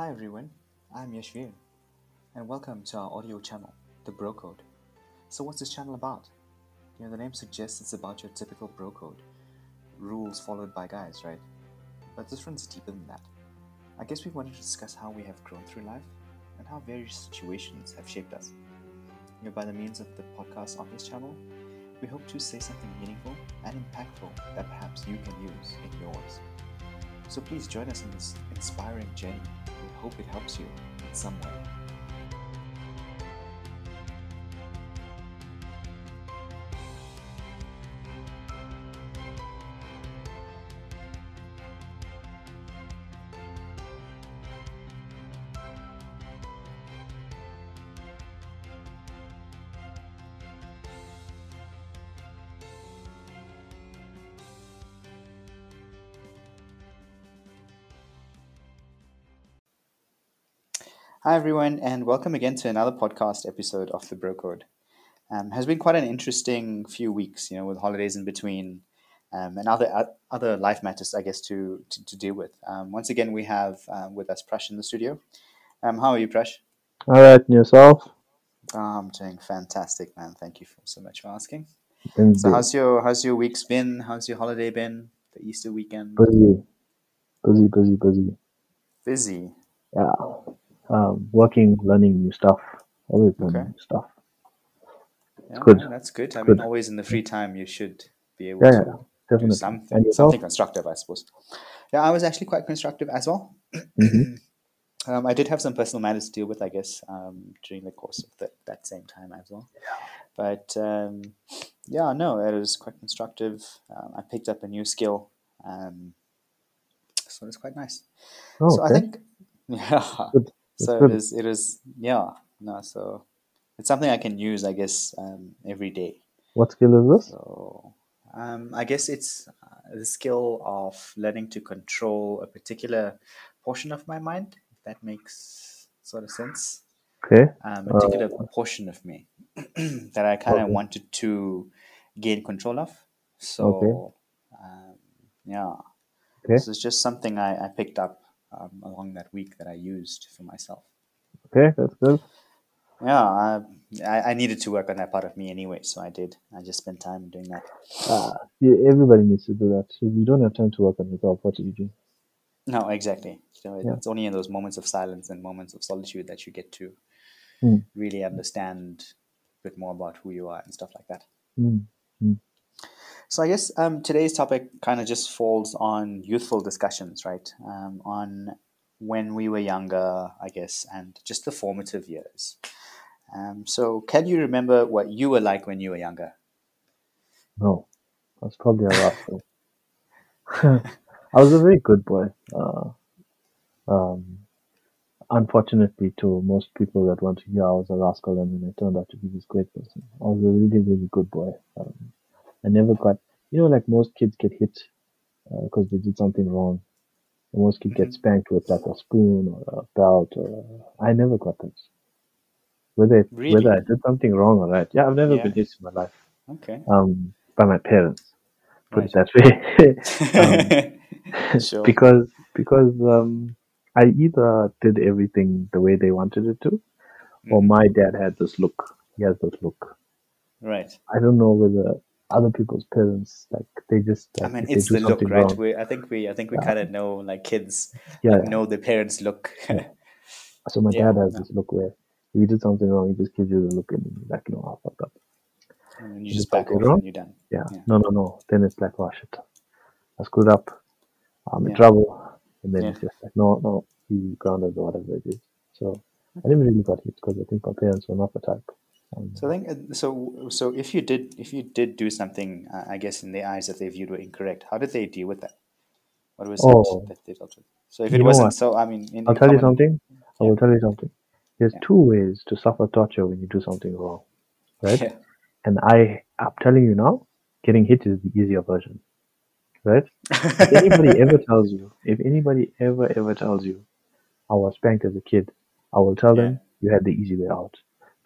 Hi everyone, I'm Yashvir, and welcome to our audio channel, The Bro Code. So, what's this channel about? You know, the name suggests it's about your typical bro code rules followed by guys, right? But this runs deeper than that. I guess we wanted to discuss how we have grown through life and how various situations have shaped us. You know, by the means of the podcast on this channel, we hope to say something meaningful and impactful that perhaps you can use in yours. So please join us in this inspiring journey. Hope it helps you in some way. Hi, everyone, and welcome again to another podcast episode of the Bro Code. Um, has been quite an interesting few weeks, you know, with holidays in between um, and other uh, other life matters, I guess, to to, to deal with. Um, once again, we have um, with us Prash in the studio. Um, how are you, Prash? All right, and yourself? I'm doing fantastic, man. Thank you for, so much for asking. Been So, how's your how's your week's been? How's your holiday been? The Easter weekend? busy, busy, busy, busy. Busy. Yeah, um, working, learning new stuff, always learning Okay. new stuff. Yeah, good. no, that's good. I Good. mean, always in the free time, you should be able Yeah, to yeah, do definitely. something, something constructive, I suppose. Yeah, I was actually quite constructive as well. Mhm. um, I did have some personal matters to deal with, I guess, um, during the course of the, that same time as well. But um, yeah, no, it was quite constructive. Um, I picked up a new skill, um, so it was quite nice. Oh, so I okay. think, yeah. Good. So it is. It is. Yeah. No. So it's something I can use, I guess, um, every day. What skill is this? So um, I guess it's uh, the skill of learning to control a particular portion of my mind, if that makes sort of sense. Okay. Um, a particular portion of me that I kind of Okay. wanted to gain control of. So um, yeah, Okay. this is just something I, I picked up um, along that week that I used for myself. Okay, that's good. Yeah, I, I I needed to work on that part of me anyway, so I did. I just spent time doing that. Uh, yeah, everybody needs to do that. If you don't have time to work on yourself, what do you do? No, exactly. You know, Yeah. it's only in those moments of silence and moments of solitude that you get to Hmm. really understand a bit more about who you are and stuff like that. Mm. So I guess um, today's topic kind of just falls on youthful discussions, right? Um, on when we were younger, I guess, and just the formative years. Um, so, can you remember what you were like when you were younger? No, that's probably a rascal. I was a very good boy. Uh, um, unfortunately, to most people that want to hear I was a rascal, and then I turned out to be this great person. I was a really, really good boy. Um, I never got, you know, like most kids get hit because they did something wrong. And most kids get Mhm. spanked with like a spoon or a belt, or a, I never got that. Whether it, Really? whether I did something wrong or right, yeah, I've never Yeah. been hit in my life. Okay. Um, by my parents, put Right. it that way. um, Sure. because because um, I either did everything the way they wanted it to, or Mhm. my dad had this look. He has this look. Right. I don't know whether other people's parents like they just I mean, it's the look, right? wrong. We, I think we, I think we Yeah. kind of know, like kids Yeah, like, yeah. know their parents' look. So my Yeah, dad has this look where if you did something wrong, he just gives you the look and you're like, no, I ah, fucked up. and you Is just back off wrong? and you're done. Yeah. Yeah. No, no, no. Then it's like, oh shit, I screwed up. I'm in trouble. And then Yeah. it's just like, no, no, you grounded or whatever it is. So I didn't really got hit because I think my parents were not the type. Um, So I think uh, so. So if you did, if you did do something, uh, I guess in their eyes that they viewed were incorrect, how did they deal with that? What was Oh. it that they dealt with? So if it wasn't so, I mean, in, I'll in tell you common- something. I will tell you something. There's Yeah. two ways to suffer torture when you do something wrong, right? Yeah. And I, I'm telling you now, getting hit is the easier version, right? If anybody ever tells you, if anybody ever ever tells you, I was spanked as a kid, I will tell Yeah. them you had the easy way out.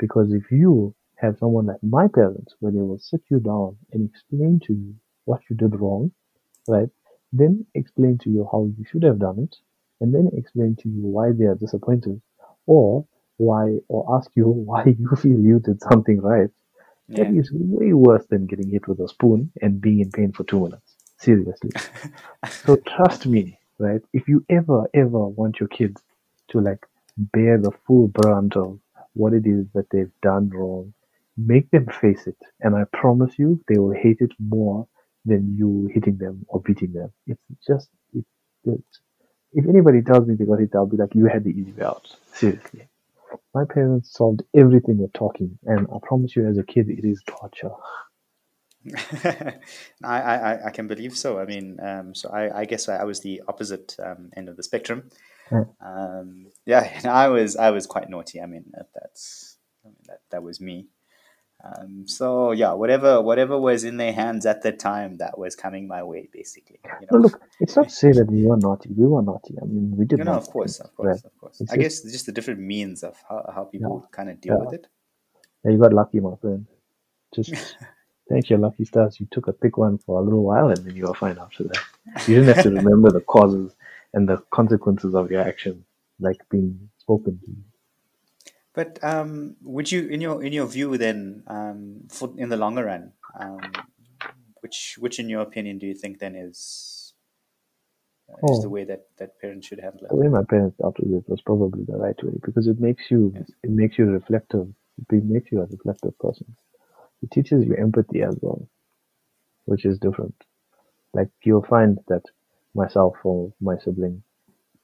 Because if you have someone like my parents, where they will sit you down and explain to you what you did wrong, right? Then explain to you how you should have done it, and then explain to you why they are disappointed, or why, or ask you why you feel you did something right, that Yeah. is way worse than getting hit with a spoon and being in pain for two minutes. Seriously. So trust me, right? If you ever, ever want your kids to like bear the full brunt of what it is that they've done wrong, make them face it. And I promise you, they will hate it more than you hitting them or beating them. It's just, it, it's, if anybody tells me they got hit, I'll be like, you had the easy out. Seriously. My parents solved everything with talking, and I promise you, as a kid, it is torture. I, I, I can believe so. I mean, um, so I, I guess I, I was the opposite um, end of the spectrum. Yeah. Um, yeah, I was I was quite naughty. I mean, that, that's I mean, that that was me. Um, so yeah, whatever whatever was in their hands at the time, that was coming my way, basically. You No, know, look, it's not to say that we were naughty. We were naughty. I mean, we did no, no, of course, of course, right? of course. It's I just, guess just the different means of how, how people kind of deal yeah. with it. yeah, you got lucky, my friend. Just thank your lucky stars. You took a thick one for a little while, and then you were fine after that. You didn't have to remember the causes and the consequences of your action, like being spoken to. But um, would you, in your in your view, then, um, for in the longer run, um, which which in your opinion do you think then is uh, is the Oh, way that that parents should handle it? the way my parents dealt with it was probably the right way because it makes you Yes. it makes you reflective. It makes you a reflective person. It teaches you empathy as well, which is different. Like you'll find that myself or my sibling,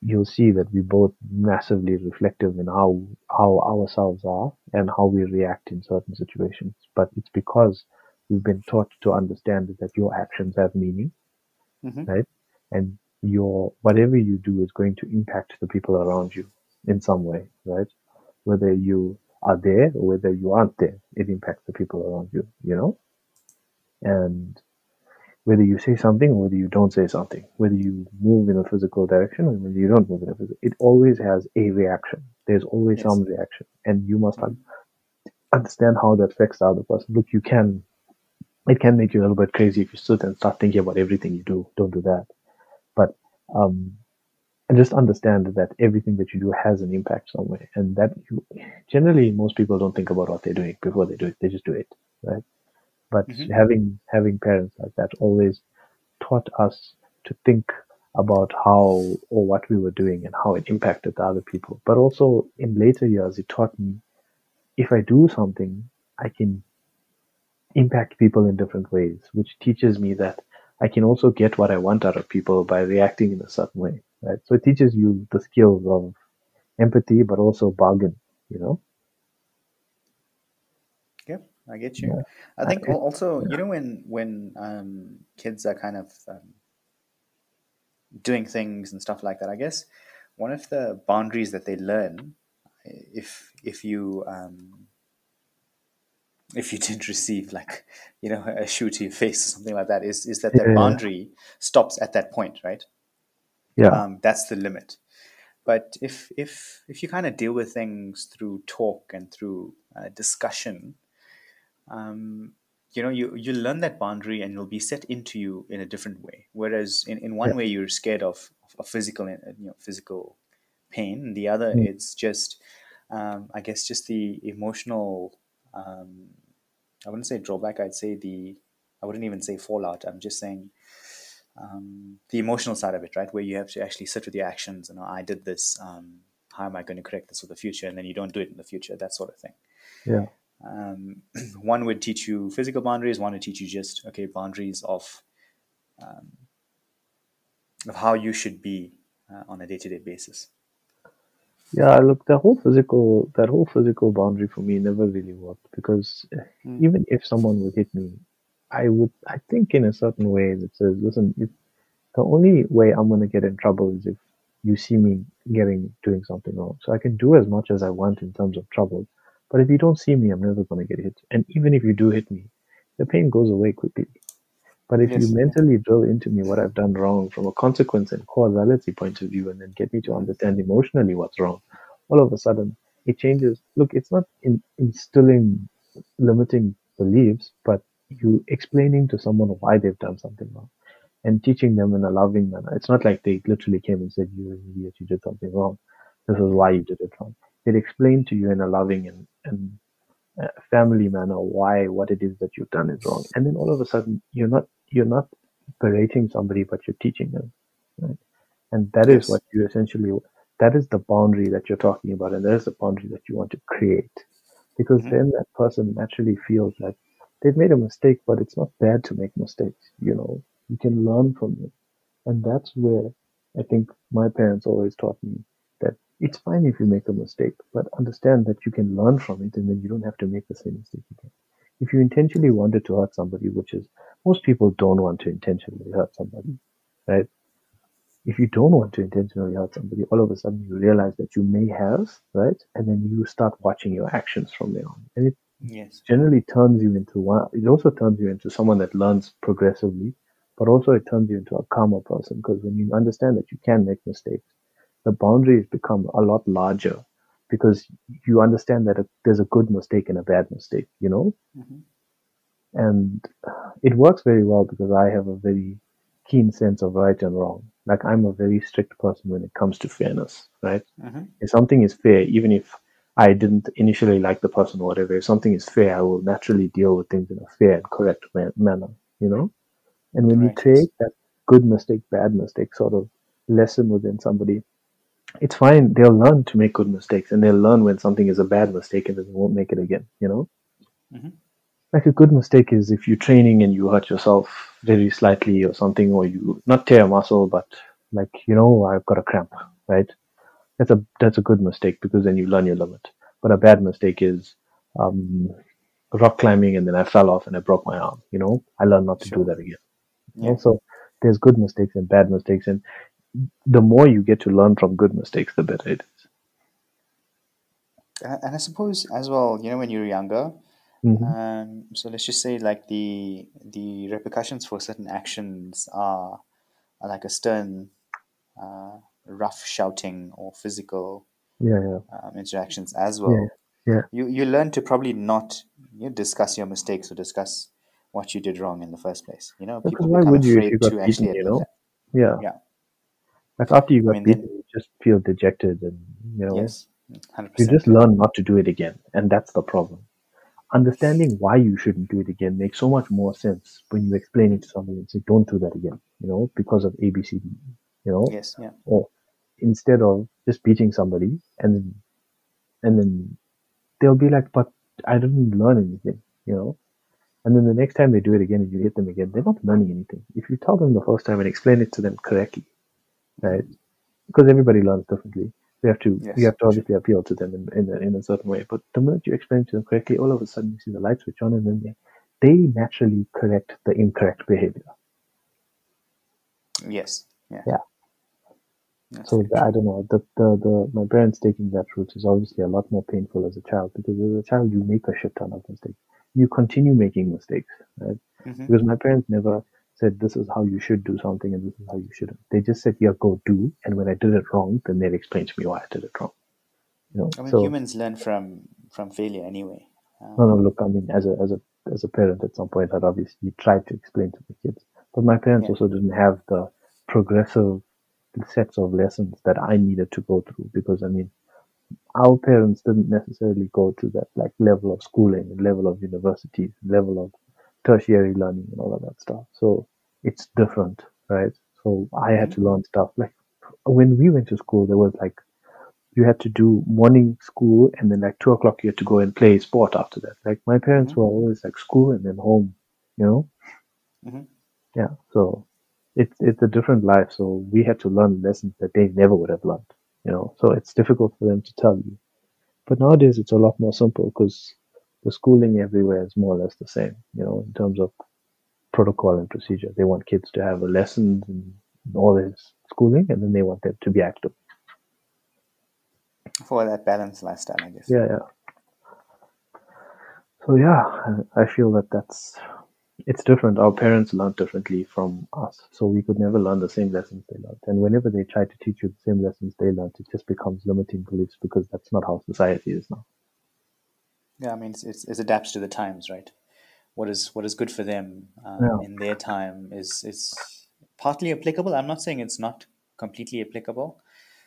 you'll see that we both massively reflective in how how ourselves are and how we react in certain situations. But it's because we've been taught to understand that your actions have meaning, hmm right? And your whatever you do is going to impact the people around you in some way, right? Whether you are there or whether you aren't there, it impacts the people around you, you know? And whether you say something or whether you don't say something, whether you move in a physical direction or whether you don't move in a physical, it always has a reaction. There's always Yes. some reaction, and you must understand how that affects the other person. Look, you can, it can make you a little bit crazy if you sit and start thinking about everything you do. Don't do that. But um, and just understand that everything that you do has an impact somewhere, and that you generally most people don't think about what they're doing before they do it. They just do it, right? But hmm having having parents like that always taught us to think about how or what we were doing and how it impacted the other people. But also in later years, it taught me if I do something, I can impact people in different ways, which teaches me that I can also get what I want out of people by reacting in a certain way, right? So it teaches you the skills of empathy, but also bargain, you know? Yeah, I get you. Yeah. I I, think al- also, you know, when when um, kids are kind of um, doing things and stuff like that, I guess one of the boundaries that they learn, if if you um, if you didn't receive like you know a shoe to your face or something like that, is is that that yeah, boundary stops at that point, right? Yeah, Um, that's the limit. But if if if you kind of deal with things through talk and through uh, discussion, um, you know, you you learn that boundary and it'll be set into you in a different way. Whereas in, in yeah, one way you're scared of, of physical, uh, you know, physical pain. and The other, mm, it's just, um, I guess, just the emotional. Um, I wouldn't say drawback. I'd say the. I wouldn't even say fallout. I'm just saying um, the emotional side of it, right? Where you have to actually sit with your actions and I did this. Um, how am I going to correct this for the future? And then you don't do it in the future. That sort of thing. yeah, Um, one would teach you physical boundaries. One would teach you just okay boundaries of um, of how you should be uh, on a day to day basis. yeah. Look, the whole physical, that whole physical boundary for me never really worked because Mm. even if someone would hit me, I would, I think in a certain way that says, listen, if the only way I'm going to get in trouble is if you see me getting doing something wrong. So I can do as much as I want in terms of trouble, but if you don't see me, I'm never going to get hit. And even if you do hit me, the pain goes away quickly. But if you mentally drill into me what I've done wrong from a consequence and causality point of view, and then get me to understand emotionally what's wrong, all of a sudden it changes. Look, it's not in, instilling limiting beliefs, but you explaining to someone why they've done something wrong. and teaching them in a loving manner. It's not like they literally came and said, You're an idiot, you did something wrong. This is why you did it wrong." They explain to you in a loving and, and uh, family manner why what it is that you've done is wrong, and then all of a sudden you're not you're not berating somebody, but you're teaching them, right? And that is Yes. what you essentially that is the boundary that you're talking about, and that is the boundary that you want to create, because Mhm. then that person naturally feels like they've made a mistake, but it's not bad to make mistakes. You know, you can learn from it, and that's where I think my parents always taught me that it's fine if you make a mistake, but understand that you can learn from it, and then you don't have to make the same mistake again. If you intentionally wanted to hurt somebody, which is most people don't want to intentionally hurt somebody, right? If you don't want to intentionally hurt somebody, all of a sudden you realize that you may have, right? And then you start watching your actions from there on. And it Yes. generally turns you into one, it also turns you into someone that learns progressively, but also it turns you into a calmer person because when you understand that you can make mistakes, the boundaries become a lot larger because you understand that a, there's a good mistake and a bad mistake, you know? Mhm. and it works very well because I have a very keen sense of right and wrong. Like I'm a very strict person when it comes to fairness, right? Mhm. If something is fair, even if I didn't initially like the person or whatever, if something is fair, I will naturally deal with things in a fair and correct ma- manner, you know? And when you Right. create that good mistake, bad mistake sort of lesson within somebody, it's fine. They'll learn to make good mistakes and they'll learn when something is a bad mistake and they won't make it again, you know? Mhm. like a good mistake is if you're training and you hurt yourself very slightly or something or you not tear a muscle but like you know i've got a cramp right that's a that's a good mistake because then you learn your limit but a bad mistake is um, rock climbing and then i fell off and i broke my arm you know i learned not to Sure. do that again Yeah. also there's good mistakes and bad mistakes and the more you get to learn from good mistakes the better it is And I suppose as well, you know, when you're younger, Mhm. um, so let's just say like the the repercussions for certain actions are, are like a stern, uh, rough shouting or physical yeah yeah um, interactions as well. yeah. You you learn to probably not you know, discuss your mistakes or discuss what you did wrong in the first place. You know, because people why would you if afraid you got to actually beaten you know yeah Yeah. like after you I got mean, then- you just feel dejected and you know Yes, hundred You just learn not to do it again, and that's the problem. Understanding why you shouldn't do it again makes so much more sense when you explain it to somebody and say, "Don't do that again," you know, because of A, B, C, D, you know, Yes, yeah, or instead of just beating somebody and then and then they'll be like, "But I didn't learn anything," you know. And then the next time they do it again and you hit them again, they're not learning anything. If you tell them the first time and explain it to them correctly, right? Because everybody learns differently. You have to Yes, you have to obviously appeal to them in, in, a, in a certain way. But the minute you explain to them correctly, all of a sudden you see the light switch on and then they, they naturally correct the incorrect behavior. yes, yeah. Yeah. So the- I don't know. The, the the my parents taking that route is obviously a lot more painful as a child because as a child you make a shit ton of mistakes. You continue making mistakes, right? Mhm. Because my parents never said this is how you should do something and this is how you shouldn't. They just said, yeah, go do. And when I did it wrong, then they'd explain to me why I did it wrong. You know. I mean, so humans learn from from failure anyway. Um, no, no. Look, I mean, as a as a as a parent, at some point, I'd obviously tried to explain to the kids, but my parents Yeah. also didn't have the progressive sets of lessons that I needed to go through because I mean, our parents didn't necessarily go to that like level of schooling and level of universities, level of tertiary learning and all of that stuff. So it's different, right? So I had to learn stuff like when we went to school, there was like you had to do morning school and then like two o'clock you had to go and play sport after that. Like my parents Mhm. were always like school and then home, you know? Mhm. Yeah. So it's it's a different life. So we had to learn lessons that they never would have learned, you know. So it's difficult for them to tell you. But nowadays it's a lot more simple because the schooling everywhere is more or less the same, you know, in terms of protocol and procedure. They want kids to have a lesson and all this schooling and then they want them to be active. for that balanced lifestyle, I guess. Yeah, yeah. So yeah, I I feel that that's it's different. Our parents learned differently from us, so we could never learn the same lessons they learned. And whenever they try to teach you the same lessons they learned, it just becomes limiting beliefs because that's not how society is now. Yeah, I mean, it's, it's, it adapts to the times, right? What is what is good for them um, Yeah. in their time is is partly applicable. I'm not saying it's not completely applicable.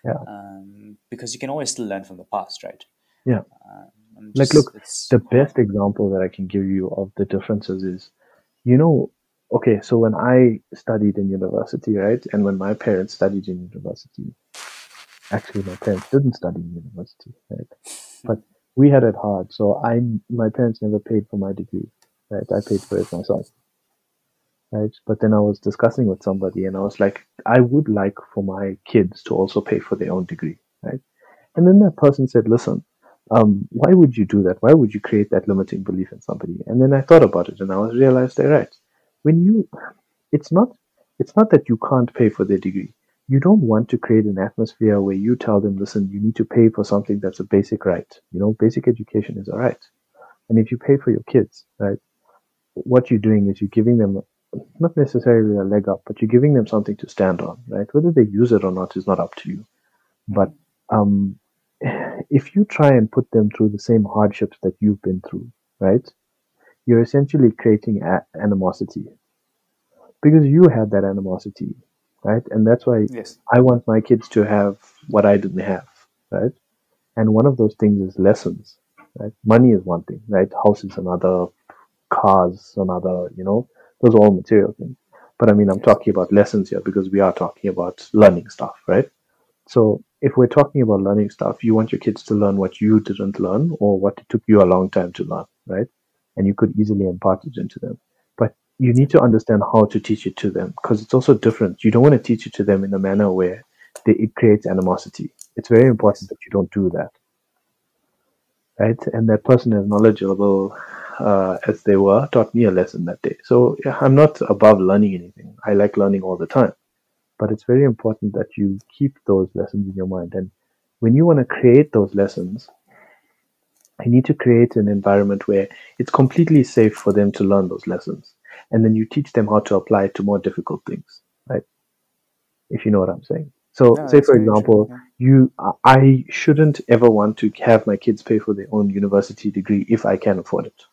Yeah. Um, because you can always still learn from the past, right? Yeah. Um, and Like, look, the best example that I can give you of the differences is, you know, okay, so when I studied in university, right, and when my parents studied in university, actually my parents didn't study in university, right, but we had it hard. So I, my parents never paid for my degree, right? I paid for it myself, right? But then I was discussing with somebody, and I was like, I would like for my kids to also pay for their own degree, right? And then that person said, listen um, why would you do that? Why would you create that limiting belief in somebody? And then I thought about it, and I was realized they're right. When you, it's not, it's not that you can't pay for their degree. You don't want to create an atmosphere where you tell them, listen, you need to pay for something that's a basic right. You know, basic education is a right. And if you pay for your kids, right, what you're doing is you're giving them not necessarily a leg up, but you're giving them something to stand on, right? Whether they use it or not is not up to you. But um, if you try and put them through the same hardships that you've been through, right, you're essentially creating a- animosity because you had that animosity, right? And that's why yes. I want my kids to have what I didn't have, right? And one of those things is lessons, right? Money is one thing, right? House is another, cars another, you know, those are all material things. But I mean, I'm talking about lessons here because we are talking about learning stuff, right? So if we're talking about learning stuff, you want your kids to learn what you didn't learn or what it took you a long time to learn, right? And you could easily impart it into them. But you need to understand how to teach it to them because it's also different. You don't want to teach it to them in a manner where they, it creates animosity. It's very important that you don't do that, right? And that person, as knowledgeable uh, as they were, taught me a lesson that day. So yeah, I'm not above learning anything. I like learning all the time but it's very important that you keep those lessons in your mind. And when you want to create those lessons, you need to create an environment where it's completely safe for them to learn those lessons. And then you teach them how to apply it to more difficult things, right? If you know what I'm saying. So, No, say for true, example, yeah. you, I shouldn't ever want to have my kids pay for their own university degree if I can afford it.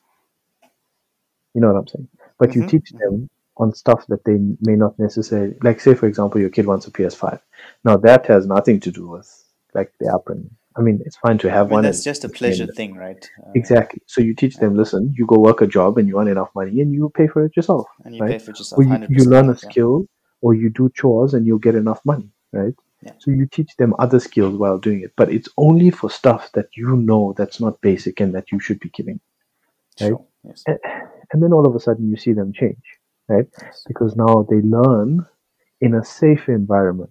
You know what I'm saying? But you Mhm, teach them on stuff that they may not necessarily like. Say for example, your kid wants a PS5. Now that has nothing to do with like the upbringing. I mean, it's fine to I have mean, one. that's just a pleasure thing, right? Uh, Exactly. So you teach them, listen, you go work a job and you earn enough money and you pay for it yourself. And you right? pay for yourself. Or you, you learn a yeah. skill or you do chores and you'll get enough money, right? Yeah. So you teach them other skills while doing it, but it's only for stuff that you know that's not basic and that you should be giving. right? Sure. Yes. And then all of a sudden you see them change, right? yes. Because now they learn in a safe environment.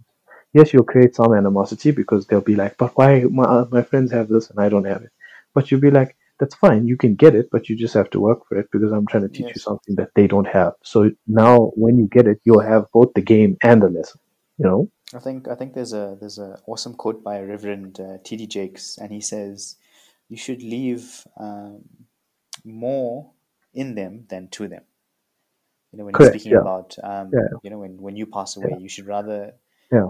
Yes, you'll create some animosity because they'll be like, but why my, my friends have this and I don't have it? But you'll be like, that's fine, you can get it, but you just have to work for it because I'm trying to teach you something that they don't have. So now when you get it, you'll have both the game and the lesson, you know? I think I think there's a there's a awesome quote by Reverend uh, T.D. Jakes, and he says, "You should leave um, more in them than to them." You know, when Correct, he's speaking yeah. about, um, Yeah. you know, when when you pass away, you should rather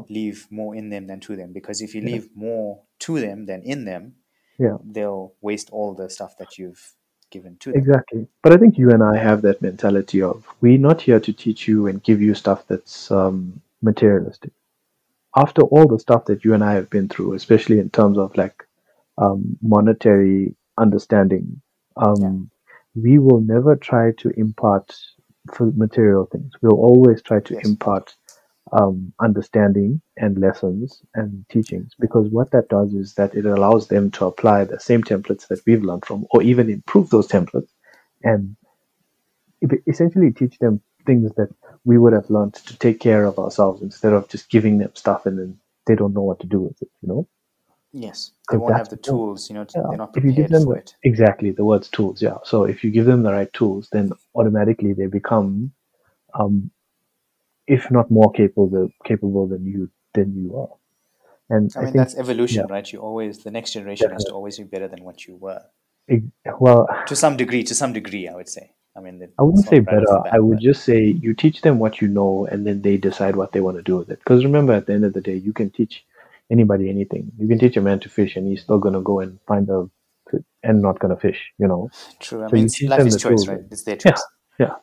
leave more in them than to them, because if you leave more to them than in them, Yeah. they'll waste all the stuff that you've given to them. Exactly. But I think you and I have that mentality of we're not here to teach you and give you stuff that's um, materialistic. After all the stuff that you and I have been through, especially in terms of like um, monetary understanding, um, we will never try to impart for material things. We'll always try to Yes. impart um, understanding and lessons and teachings because what that does is that it allows them to apply the same templates that we've learned from or even improve those templates and essentially teach them things that we would have learned to take care of ourselves instead of just giving them stuff and then they don't know what to do with it you know Yes, they If won't have the tools. You know, Yeah. they're not if you give prepared them for it. exactly the words tools yeah so if you give them the right tools then automatically they become um, if not more capable capable than you than you are and I i, mean, think that's evolution, right? You always the next generation has to always be better than what you were. it, well To some degree, to some degree, I would say. I mean, I wouldn't say not right off better. bat, I would but- just say you teach them what you know, and then they decide what they want to do with it. Because remember, at the end of the day, you can teach anybody anything. You can teach a man to fish, and he's still gonna go and find a and not gonna fish. You know. True. I So mean, it's, life is choice, tools. right? It's their Yeah. choice. Yeah.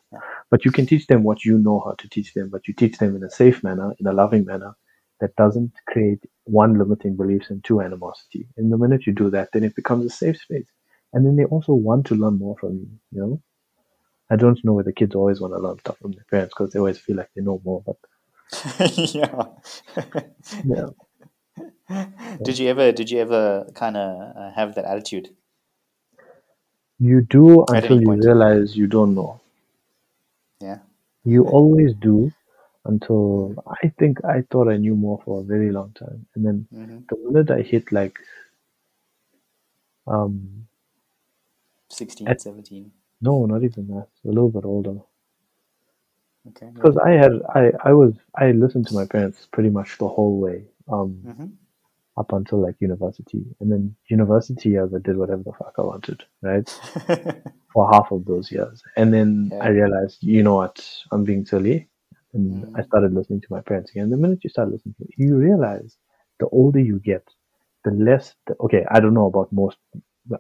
But you can teach them what you know how to teach them, but you teach them in a safe manner, in a loving manner that doesn't create one limiting beliefs and two animosity. And the minute you do that, then it becomes a safe space. And then they also want to learn more from you, you know? I don't know whether kids always want to learn stuff from their parents because they always feel like they know more, but yeah. yeah. Did you ever did you ever kind of uh, have that attitude? You do At until you realize you don't know. Yeah. You always do until I think I thought I knew more for a very long time. And then hmm the minute I hit like um 16, At- 17. no, not even that, a little bit older. Okay. Because I had I, I was I listened to my parents pretty much the whole way. Um hmm up until like university. And then university I did whatever the fuck I wanted, right? For half of those years. And then Yeah. I realized, you know what, I'm being silly. And I Mm. started listening to my parents again. The minute you start listening to you realize the older you get, the less the, okay, I don't know about most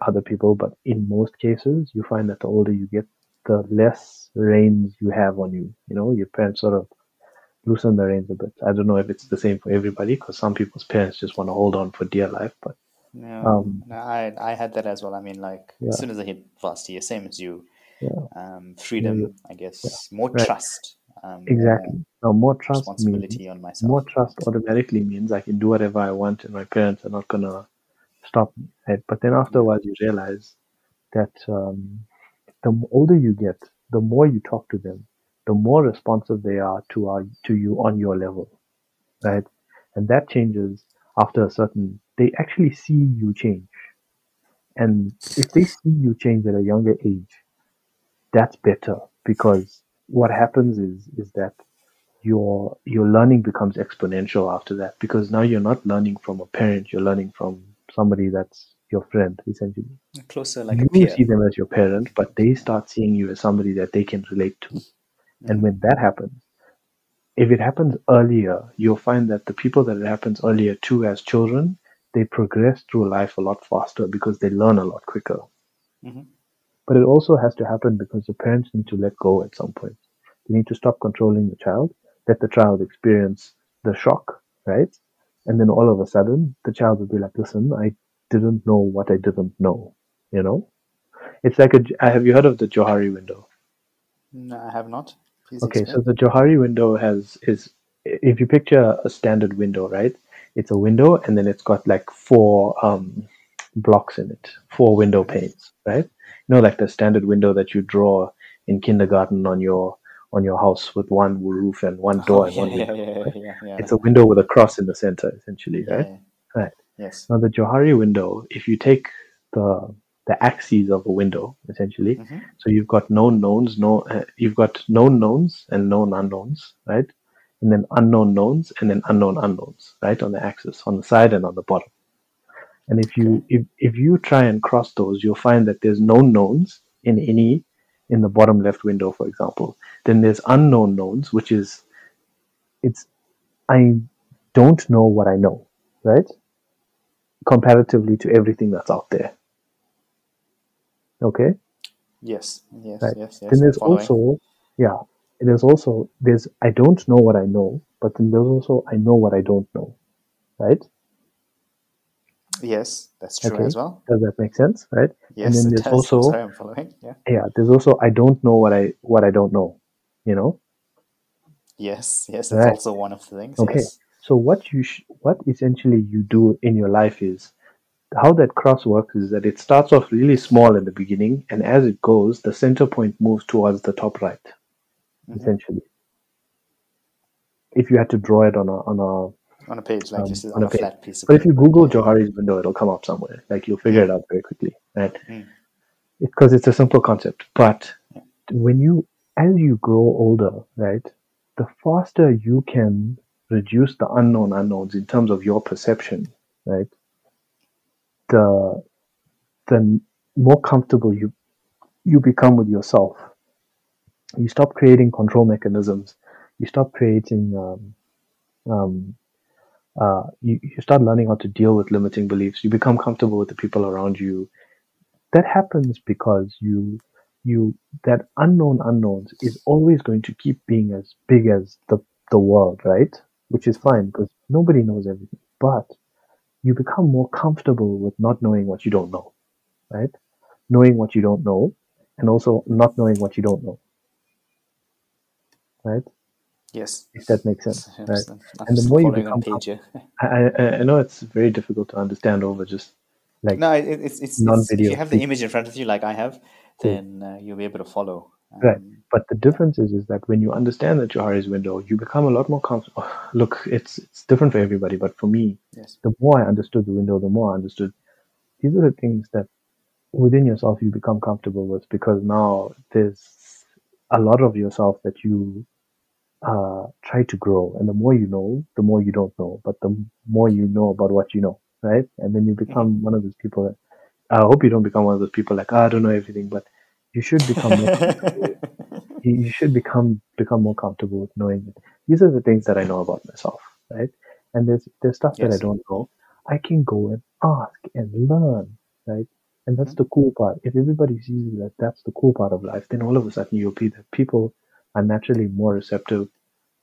other people, but in most cases you find that the older you get, the less reins you have on you. You know, your parents sort of loosen the reins a bit. I don't know if it's the same for everybody because some people's parents just want to hold on for dear life, but No, Um, no, I I had that as well. I mean, like Yeah. as soon as I hit year, same as you, yeah, um, freedom, I guess, more Right. trust, um, exactly. Now, more trust means responsibility on myself. more trust automatically means I can do whatever I want and my parents are not gonna stop me. Right? But then afterwards you realize that um, the older you get, the more you talk to them, the more responsive they are to our, to you on your level, right? And that changes after a certain. They actually see you change, and if they see you change at a younger age, that's better because what happens is is that your your learning becomes exponential after that because now you're not learning from a parent you're learning from somebody that's your friend essentially Closer, like a you see them as your parent but they start seeing you as somebody that they can relate to and when that happens if it happens earlier you'll find that the people that it happens earlier to as children they progress through life a lot faster because they learn a lot quicker. Mhm. but it also has to happen because the parents need to let go at some point. They need to stop controlling the child let the child experience the shock right? And then all of a sudden the child will be like listen i didn't know what i didn't know you know? It's like a have you heard of the johari window? No, I have not. Please Okay, so the Johari window has is if you picture a standard window, right? It's a window and then it's got like four um blocks in it, four window panes, right? You know, like the standard window that you draw in kindergarten on your on your house with one roof and one door Oh, and yeah, one window. yeah, right? yeah, yeah, It's a window with a cross in the center, essentially, right? Right. Yes. Now the Johari window, if you take the the axes of a window, essentially, Mhm. so you've got known knowns, no, uh, you've got known knowns and known unknowns, right? And then unknown knowns and then unknown unknowns, right? On the axis, on the side and on the bottom. And if you if, if you try and cross those, you'll find that there's known knowns in any in the bottom left window, for example. Then there's unknown knowns, which is it's I don't know what I know, right? Comparatively to everything that's out there. Okay? Yes. Yes. Right. Yes. Yes. then there's also yeah there's also there's i don't know what i know but then there's also i know what i don't know right Yes, that's true Okay. as well. does that make sense right Yes, then it there's also- Sorry, I'm following. Yeah. yeah there's also i don't know what i what i don't know you know Yes. Yes, that's Right. also one of the things. Okay. Yes. so what you sh- what essentially you do in your life is how that cross works is that it starts off really small in the beginning and as it goes the center point moves towards the top right Mhm. essentially if you had to draw it on a on a On a page like Um, this is on on a page. flat piece of But if you. Google Johari's window, it'll come up somewhere. Like you'll figure it out very quickly, right? Mm. Because it's a simple concept. But when you, as you grow older, right, the faster you can reduce the unknown unknowns in terms of your perception, right, the the more comfortable you you become with yourself. You stop creating control mechanisms. You stop creating um, um, uh, you, you start learning how to deal with limiting beliefs. You become comfortable with the people around you. That happens because you you that unknown unknowns is always going to keep being as big as the the world, right? Which is fine because nobody knows everything. But you become more comfortable with not knowing what you don't know, right? Knowing what you don't know, and also not knowing what you don't know, right? Yes. If that makes sense, right? And the more you become page, yeah. I, I, I know it's very difficult to understand over just like No, it, it's, it's, it's if non-video you have the image in front of you, like I have, then uh, you'll be able to follow. Right. Um, But the difference is, is that when you understand the Johari's window, you become a lot more comfortable. Look, it's it's different for everybody, but for me, yes. the more I understood the window, the more I understood these are the things that within yourself you become comfortable with because now there's a lot of yourself that you uh, try to grow, and the more you know, the more you don't know, but the more you know about what you know, right? And then you become one of those people that I hope you don't become one of those people like "Ah, I don't know everything, but you should become more you should become become more comfortable with knowing it. These are the things that I know about myself, right? And there's there's stuff that I don't know. I can go and ask and learn, right? And that's mm-hmm. the cool part. If everybody sees that that's the cool part of life, then all of a sudden you'll be that people are naturally more receptive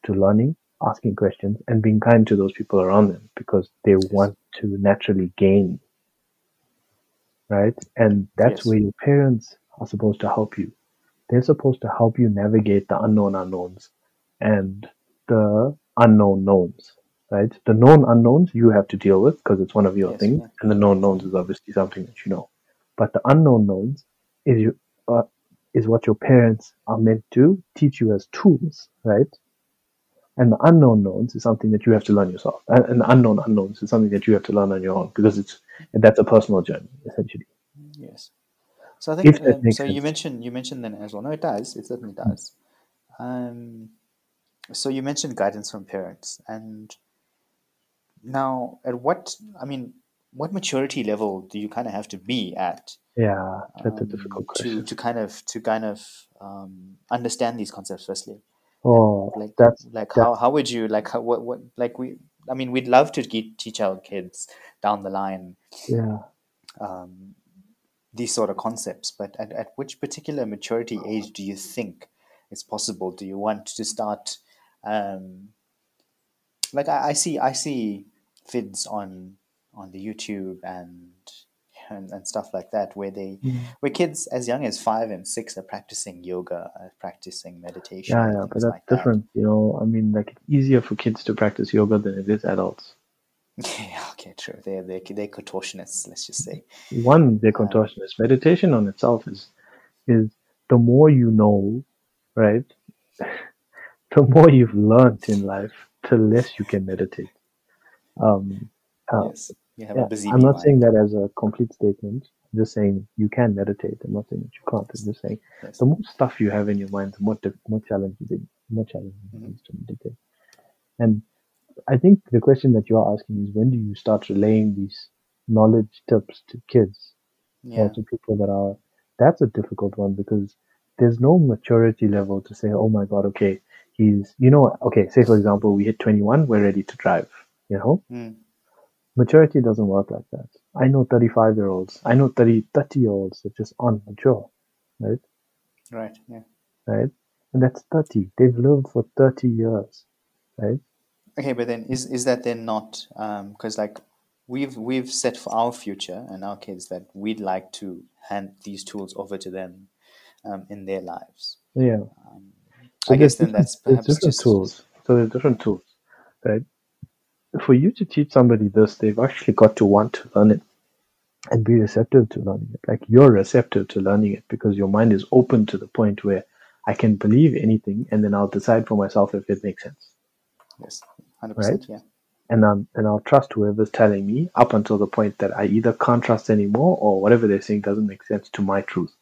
to learning, asking questions, and being kind to those people around them because they want to naturally gain. Right? And that's Yes. where your parents are supposed to help you they're supposed to help you navigate the unknown unknowns and the unknown knowns, right? The known unknowns you have to deal with because it's one of your Yes, things, and the known knowns is obviously something that you know. But the unknown knowns is you uh, is what your parents are meant to teach you as tools, right? And the unknown knowns is something that you have to learn yourself, and, and the unknown unknowns is something that you have to learn on your own because it's that's a personal journey essentially. Yes. So I think um, so. You mentioned you mentioned then as well. No, it does. It certainly does. Um, so you mentioned guidance from parents, and now at what I mean, what maturity level do you kind of have to be at Yeah, that's a um, difficult to question. to kind of to kind of um, understand these concepts firstly? Oh, Like that's like that's how how would you like how what what like we I mean we'd love to ge- teach our kids down the line yeah. um, these sort of concepts, but at, at which particular maturity age do you think it's possible? Do you want to start? Um, like I, I see, I see vids on on the YouTube and, and and stuff like that, where they Mm. where kids as young as five and six are practicing yoga, uh, practicing meditation, Yeah, yeah, but that's like that. different. You know, I mean, like it's easier for kids to practice yoga than it is adults. Yeah, okay, true. They're they're they're contortionists. Let's just say. One, they're Um. Meditation on itself is is the more you know, right? The more you've learned in life, the less you can meditate. Um, uh, yes, you have yeah, a busy I'm not saying that as a complete statement. I'm just saying you can meditate. I'm not saying that you can't. I'm just saying Yes. the more stuff you have in your mind, the more diff- more challenging it, more challenging it Mhm. is to meditate. And I think the question that you're asking is when do you start relaying these knowledge tips to kids or to people that are that's a difficult one because there's no maturity level to say, oh my god, okay, he's you know, okay, say for example, we hit 21, we're ready to drive. You know, Mm. maturity doesn't work like that. I know 35 year olds, I know 30 30 year olds that just aren't mature, right? Right. Yeah. Right, and that's 30. They've lived for 30 years, right? Okay, but then is is that then not because like we've we've set for our future and our kids that we'd like to hand these tools over to them um, in their lives. Yeah. Um, So I guess then that's perhaps different just tools. So there's different tools, right? For you to teach somebody this, they've actually got to want to learn it and be receptive to learning it. Like you're receptive to learning it because your mind is open to the point where I can believe anything and then I'll decide for myself if it makes sense, yes, hundred right? Yeah. And um, and I'll trust whoever's telling me up until the point that I either can't trust anymore or whatever they're saying doesn't make sense to my truth,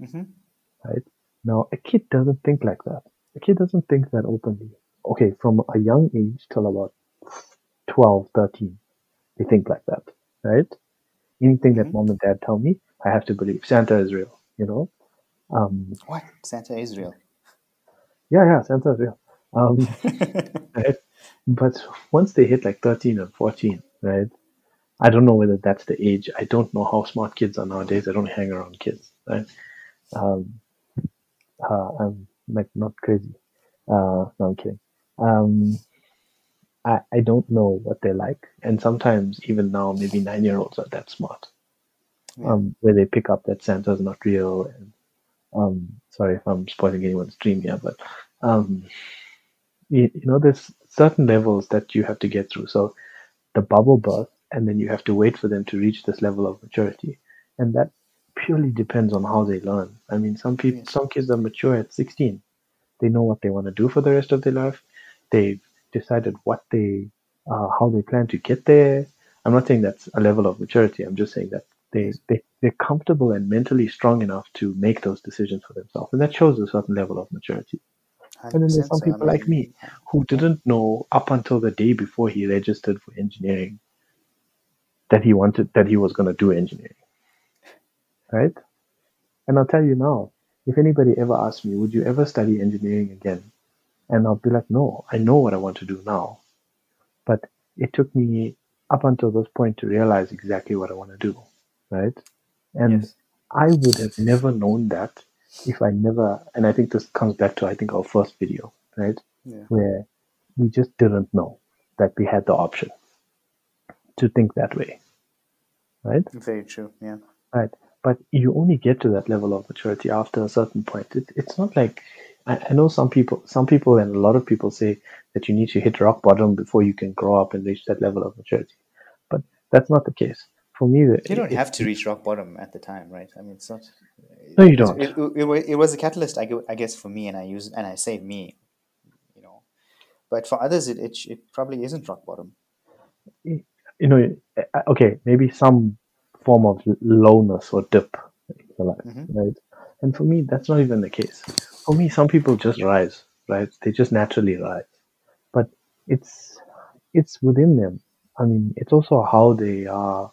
hmm right? Now a kid doesn't think like that. A kid doesn't think that openly. Okay, from a young age till about 12, 13, they think like that, right? Anything that Mhm. mom and dad tell me, I have to believe. Santa is real, you know? Um, What Santa is real. yeah, yeah, Santa is real. Um, right? But once they hit like 13 or 14, right? I don't know whether that's the age. I don't know how smart kids are nowadays. I don't hang around kids, right? Um, uh, I'm like not crazy. Uh, no, I'm kidding. Um, I, I don't know what they like. And sometimes, even now, maybe nine year olds are that smart. Yeah. Um, where they pick up that Santa's not real. And um, sorry if I'm spoiling anyone's dream here, but um, you, you know, there's certain levels that you have to get through. So the bubble burst, and then you have to wait for them to reach this level of maturity. And that purely depends on how they learn. I mean, some people, some kids are mature at 16. They know what they want to do for the rest of their life. They've decided what they, uh, how they plan to get there. I'm not saying that's a level of maturity. I'm just saying that they, they, they're comfortable and mentally strong enough to make those decisions for themselves. And that shows a certain level of maturity. And then there's 100%, some I people like me who didn't know up until the day before he registered for engineering that he wanted that he was going to do engineering. Right? And i'll tell you now if anybody ever asks me would you ever study engineering again? And i'll be like no i know what i want to do now. But it took me up until this point to realize exactly what i want to do right? And Yes. I would have never known that if I never, and I think this comes back to, I think, our first video, right? Yeah. Where we just didn't know that we had the option to think that way, right? Very true. Yeah. Right. But you only get to that level of maturity after a certain point. It, it's not like, I, I know some people, some people and a lot of people say that you need to hit rock bottom before you can grow up and reach that level of maturity. But that's not the case. For me, You don't it- have to reach rock bottom at the time, right? I mean, it's not. No, you don't. It, it, it, was a catalyst, I, guess, for me, and I use and I say me, you know, but for others, it it, it probably isn't rock bottom. you know, uh, okay, maybe some form of lowness or dip in your life, Mhm. right? And for me, that's not even the case. For me, some people just rise, right? They just naturally rise, but it's it's within them. I mean, it's also how they are.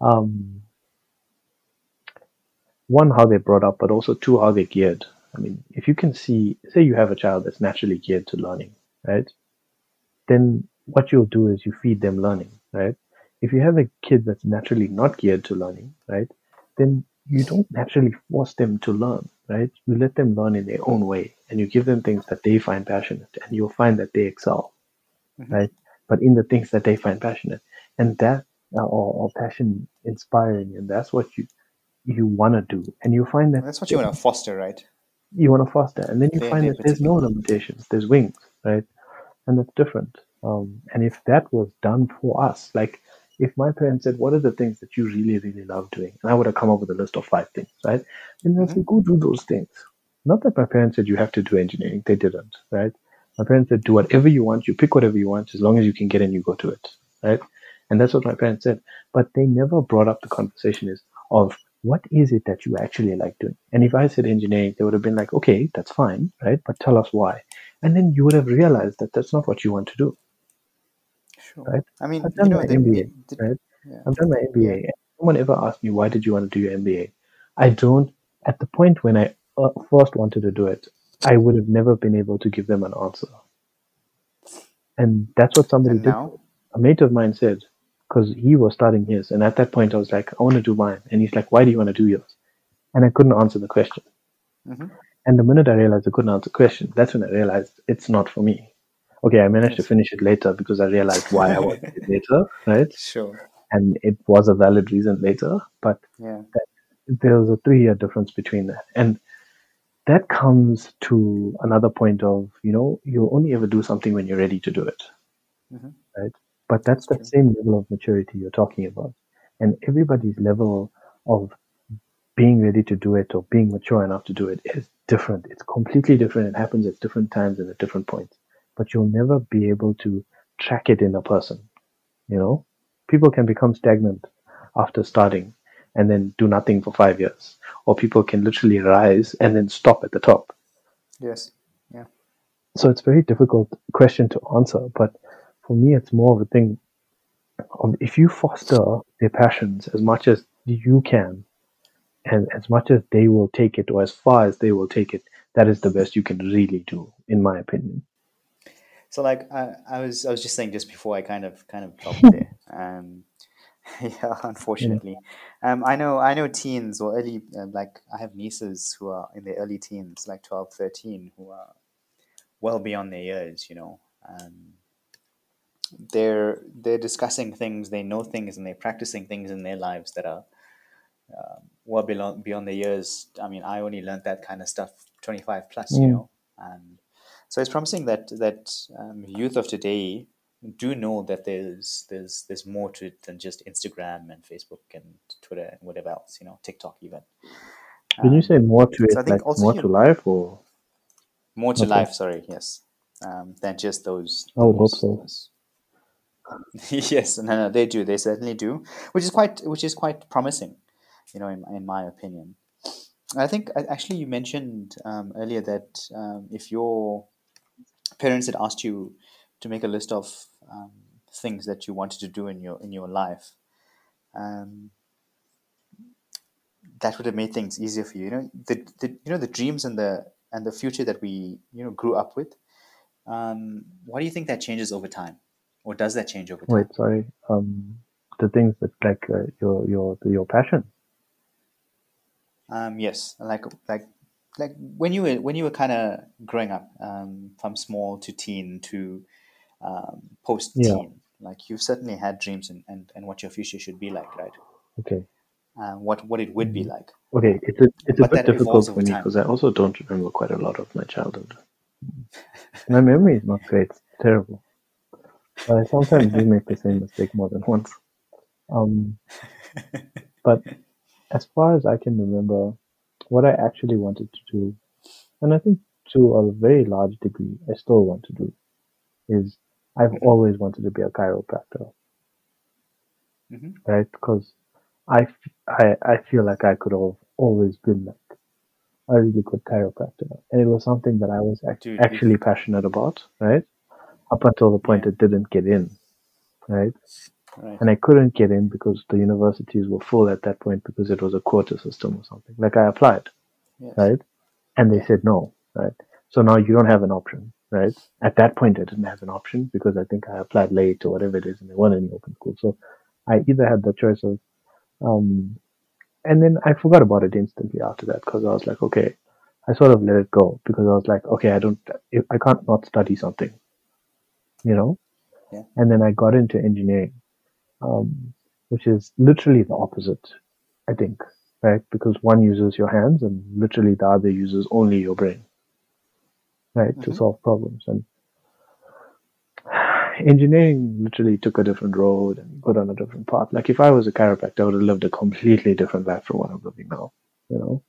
Um, one, how they're brought up, but also two, how they're geared. I mean, if you can see, say you have a child that's naturally geared to learning, right? Then what you'll do is you feed them learning, right? If you have a kid that's naturally not geared to learning, right, then you don't naturally force them to learn, right? You let them learn in their own way and you give them things that they find passionate and you'll find that they excel, Mhm. right? But in the things that they find passionate and that or, or passion inspiring and that's what you you want to do. And you find that That's what you want to foster, right? you want to foster and then you Their- find their that there's no limitations there's wings right? And that's different. Um, and if that was done for us like if my parents said what are the things that you really really love doing? And i would have come up with a list of five things right? And they'll say go do those things. Not that my parents said you have to do engineering they didn't right? My parents said do whatever you want you pick whatever you want as long as you can get in you go to it right and that's what my parents said but they never brought up the conversation is of what is it that you actually like doing? And if I said engineering, they would have been like, okay, that's fine, right? But tell us why. And then you would have realized that that's not what you want to do, Sure. right? I mean, I've you done know, my the, MBA, it- the- right? yeah. I've done my MBA. And someone ever asked me, why did you want to do your MBA? I don't, at the point when I uh, first wanted to do it, I would have never been able to give them an answer. And that's what somebody And did. now, A mate of mine said, because he was starting his, and at that point I was like, I want to do mine. And he's like, why do you want to do yours? And I couldn't answer the question. Mhm. And the minute I realized I couldn't answer the question, that's when I realized it's not for me. Okay, I managed to finish it later because I realized why I wanted it later, right? sure, And it was a valid reason later, but yeah, there was a three year difference between that. And that comes to another point of, you know, you'll only ever do something when you're ready to do it. Mhm. Right? But that's the same level of maturity you're talking about. And everybody's level of being ready to do it or being mature enough to do it is different. It's completely different. It happens at different times and at different points. But you'll never be able to track it in a person. You know? People can become stagnant after starting and then do nothing for five years. Or people can literally rise and then stop at the top. yes, Yeah. So it's a very difficult question to answer. But for me, it's more of a thing of if you foster their passions as much as you can, and as much as they will take it, or as far as they will take it, that is the best you can really do, in my opinion. So like I, I was I was just saying just before I kind of kind of dropped there. Um, yeah, unfortunately. Um, I know, I know teens or early, uh, like I have nieces who are in their early teens, like 12, 13, who are well beyond their years, you know. Um, they're they're discussing things, they know things, and they're practicing things in their lives that are uh, well beyond beyond their years. I mean, I only learned that kind of stuff 25 plus, you Mm. know. And so it's promising that that um, youth of today do know that there's there's there's more to it than just Instagram and Facebook and Twitter and whatever else, you know, TikTok even. Can you Um, say more to so I it, think like also more you to life, or more to okay, life, sorry, yes, um, than just those I would hope so. those. yes, no, no, they do, they certainly do, which is quite which is quite promising, you know, in in my opinion. I think actually you mentioned um, earlier that um, if your parents had asked you to make a list of um, things that you wanted to do in your in your life, um, that would have made things easier for you. You know, the, the you know the dreams and the and the future that we you know grew up with. Um, why do you think that changes over time, or does that change over Wait, sorry. Um, the things that like uh, your your your passion. Um, yes, like like like when you were when you were kind of growing up, um, from small to teen to um, post Yeah. teen, like you've certainly had dreams and, and, and what your future should be like, right? Okay. Um, what what it would be Mm. like, Okay. It's a it's a bit difficult for me because I also don't remember quite a lot of my childhood. My memory is not great. It's terrible. But I sometimes do make the same mistake more than once. Um, but as far as I can remember, what I actually wanted to do, and I think to a very large degree, I still want to do, is I've hmm always wanted to be a chiropractor, hmm right? Because I, f- I, I feel like I could have always been like a really good chiropractor. And it was something that I was Dude, actually passionate about, right? Up until the point yeah, it didn't get in, right? right, And I couldn't get in because the universities were full at that point because it was a quota system or something. Like I applied, yes, right? And they said no, right? So now you don't have an option, right? At that point, I didn't have an option because I think I applied late or whatever it is, and they weren't any open school. So I either had the choice of, um, and then I forgot about it instantly after that because I was like, okay, I sort of let it go because I was like, okay, I don't, I can't not study something, you know. yeah, And then I got into engineering, um, which is literally the opposite, I think, right? Because one uses your hands and literally the other uses only your brain, right, to hmm solve problems. And engineering literally took a different road and got on a different path. Like if I was a chiropractor, I would have lived a completely different life from what I'm living now. You know,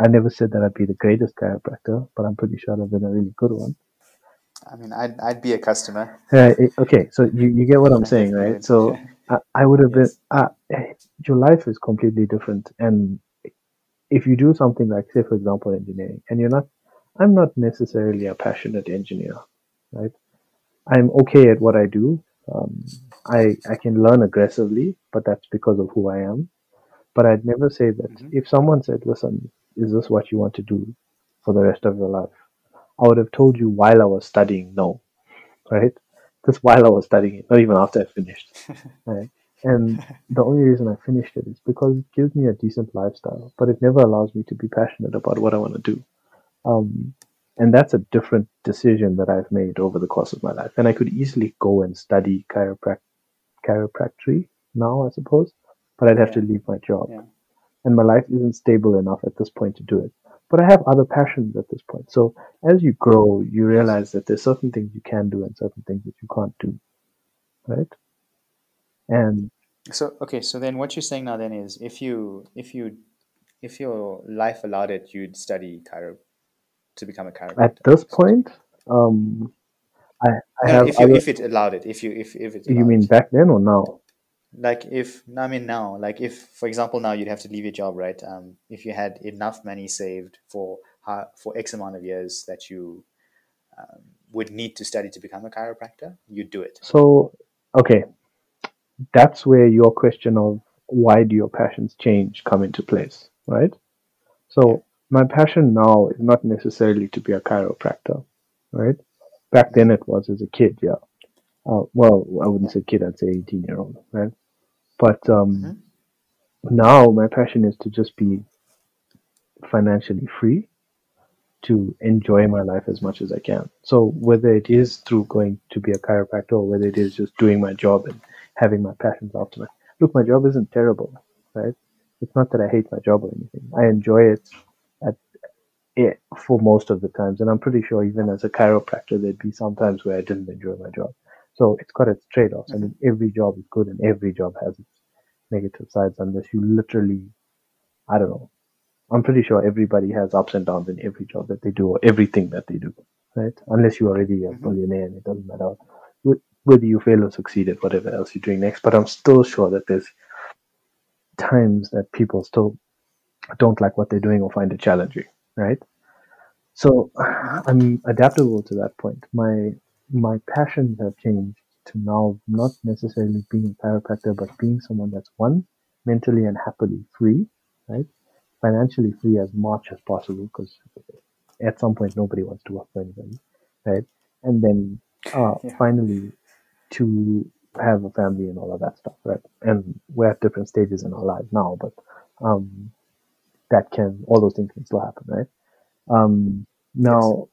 I never said that I'd be the greatest chiropractor, but I'm pretty sure I've been a really good one. I mean, I'd I'd be a customer. Uh, okay, so you, you get what I'm saying, right? So I, I would have been, uh, eh, your life is completely different. And if you do something like, say, for example, engineering, and you're not, I'm not necessarily a passionate engineer, right? I'm okay at what I do. Um, I, I can learn aggressively, but that's because of who I am. But I'd never say that hmm if someone said, listen, is this what you want to do for the rest of your life? I would have told you while I was studying, no, right? Just while I was studying it, not even after I finished, right? And the only reason I finished it is because it gives me a decent lifestyle, but it never allows me to be passionate about what I want to do. Um, and that's a different decision that I've made over the course of my life. And I could easily go and study chiroprac- chiropractic now, I suppose, but I'd have to leave my job. yeah, And my life isn't stable enough at this point to do it. But I have other passions at this point. So as you grow, you realize that there's certain things you can do and certain things that you can't do, right? And So okay, so then what you're saying now then is if you if you if your life allowed it, you'd study chiro to become a at this point, um, I, I no, have if you other. if it allowed it, if you if if it You mean it. back then or now? Like if I mean now, like if for example now you'd have to leave your job, right? Um, if you had enough money saved for how, for X amount of years that you um, would need to study to become a chiropractor, you'd do it. So, okay, that's where your question of why do your passions change come into place, right? So my passion now is not necessarily to be a chiropractor, right? Back then it was as a kid, yeah. Uh, well, I wouldn't say kid, I'd say 18 year old, right? But um, Mm-hmm. now my passion is to just be financially free to enjoy my life as much as I can. So whether it is through going to be a chiropractor or whether it is just doing my job and having my passions ultimate. Look, my job isn't terrible, right? It's not that I hate my job or anything. I enjoy it at it for most of the times, and I'm pretty sure even as a chiropractor, there'd be some times where I didn't enjoy my job. So it's got its trade-offs. I mean, every job is good and every job has its negative sides, unless you literally, I don't know, I'm pretty sure everybody has ups and downs in every job that they do or everything that they do, right? Unless you're already a Mhm. billionaire and it doesn't matter whether you fail or succeed at whatever else you're doing next. But I'm still sure that there's times that people still don't like what they're doing or find it challenging, right? So Mhm. I'm adaptable to that point. My my passions have changed to now not necessarily being a chiropractor, but being someone that's one mentally and happily free, right? Financially free as much as possible, because at some point nobody wants to work for anybody, right? And then uh, Yeah. finally to have a family and all of that stuff, right? And we're at different stages in our lives now, but um, that can all those things can still happen, right? Um, now,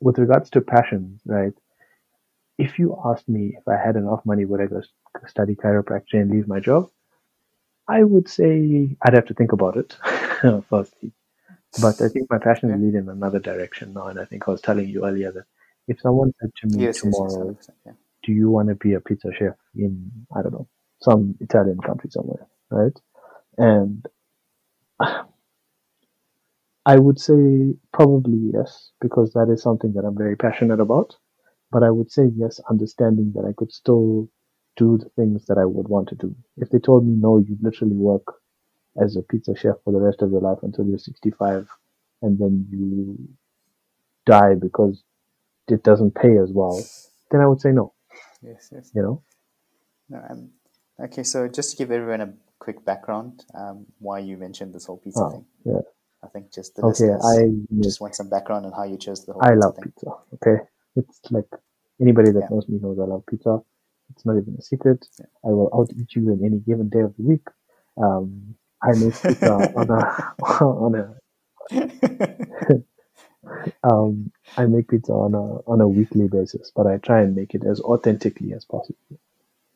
with regards to passions, right? If you asked me if I had enough money, would I go study chiropractic and leave my job? I would say I'd have to think about it firstly. But I think my passion is leading in another direction now. And I think I was telling you earlier that if someone said to me Yes, yes, yes, tomorrow, 100%, yeah. do you want to be a pizza chef in I don't know some Italian country somewhere, right? And I would say probably yes because that is something that I'm very passionate about. But I would say yes, understanding that I could still do the things that I would want to do. If they told me no, you literally work as a pizza chef for the rest of your life until you're 65, and then you die because it doesn't pay as well, then I would say no. Yes, yes. You know. No, um, okay, so just to give everyone a quick background, um, why you mentioned this whole pizza Oh, thing. yeah. I think just the Okay, listeners I just want some background on how you chose the whole thing. I love thing. pizza. Okay, it's like anybody that Yeah. knows me knows I love pizza. It's not even a secret. Yeah. I will out eat you in any given day of the week. Um, I make pizza on a on a um, I make pizza on a on a weekly basis, but I try and make it as authentically as possible.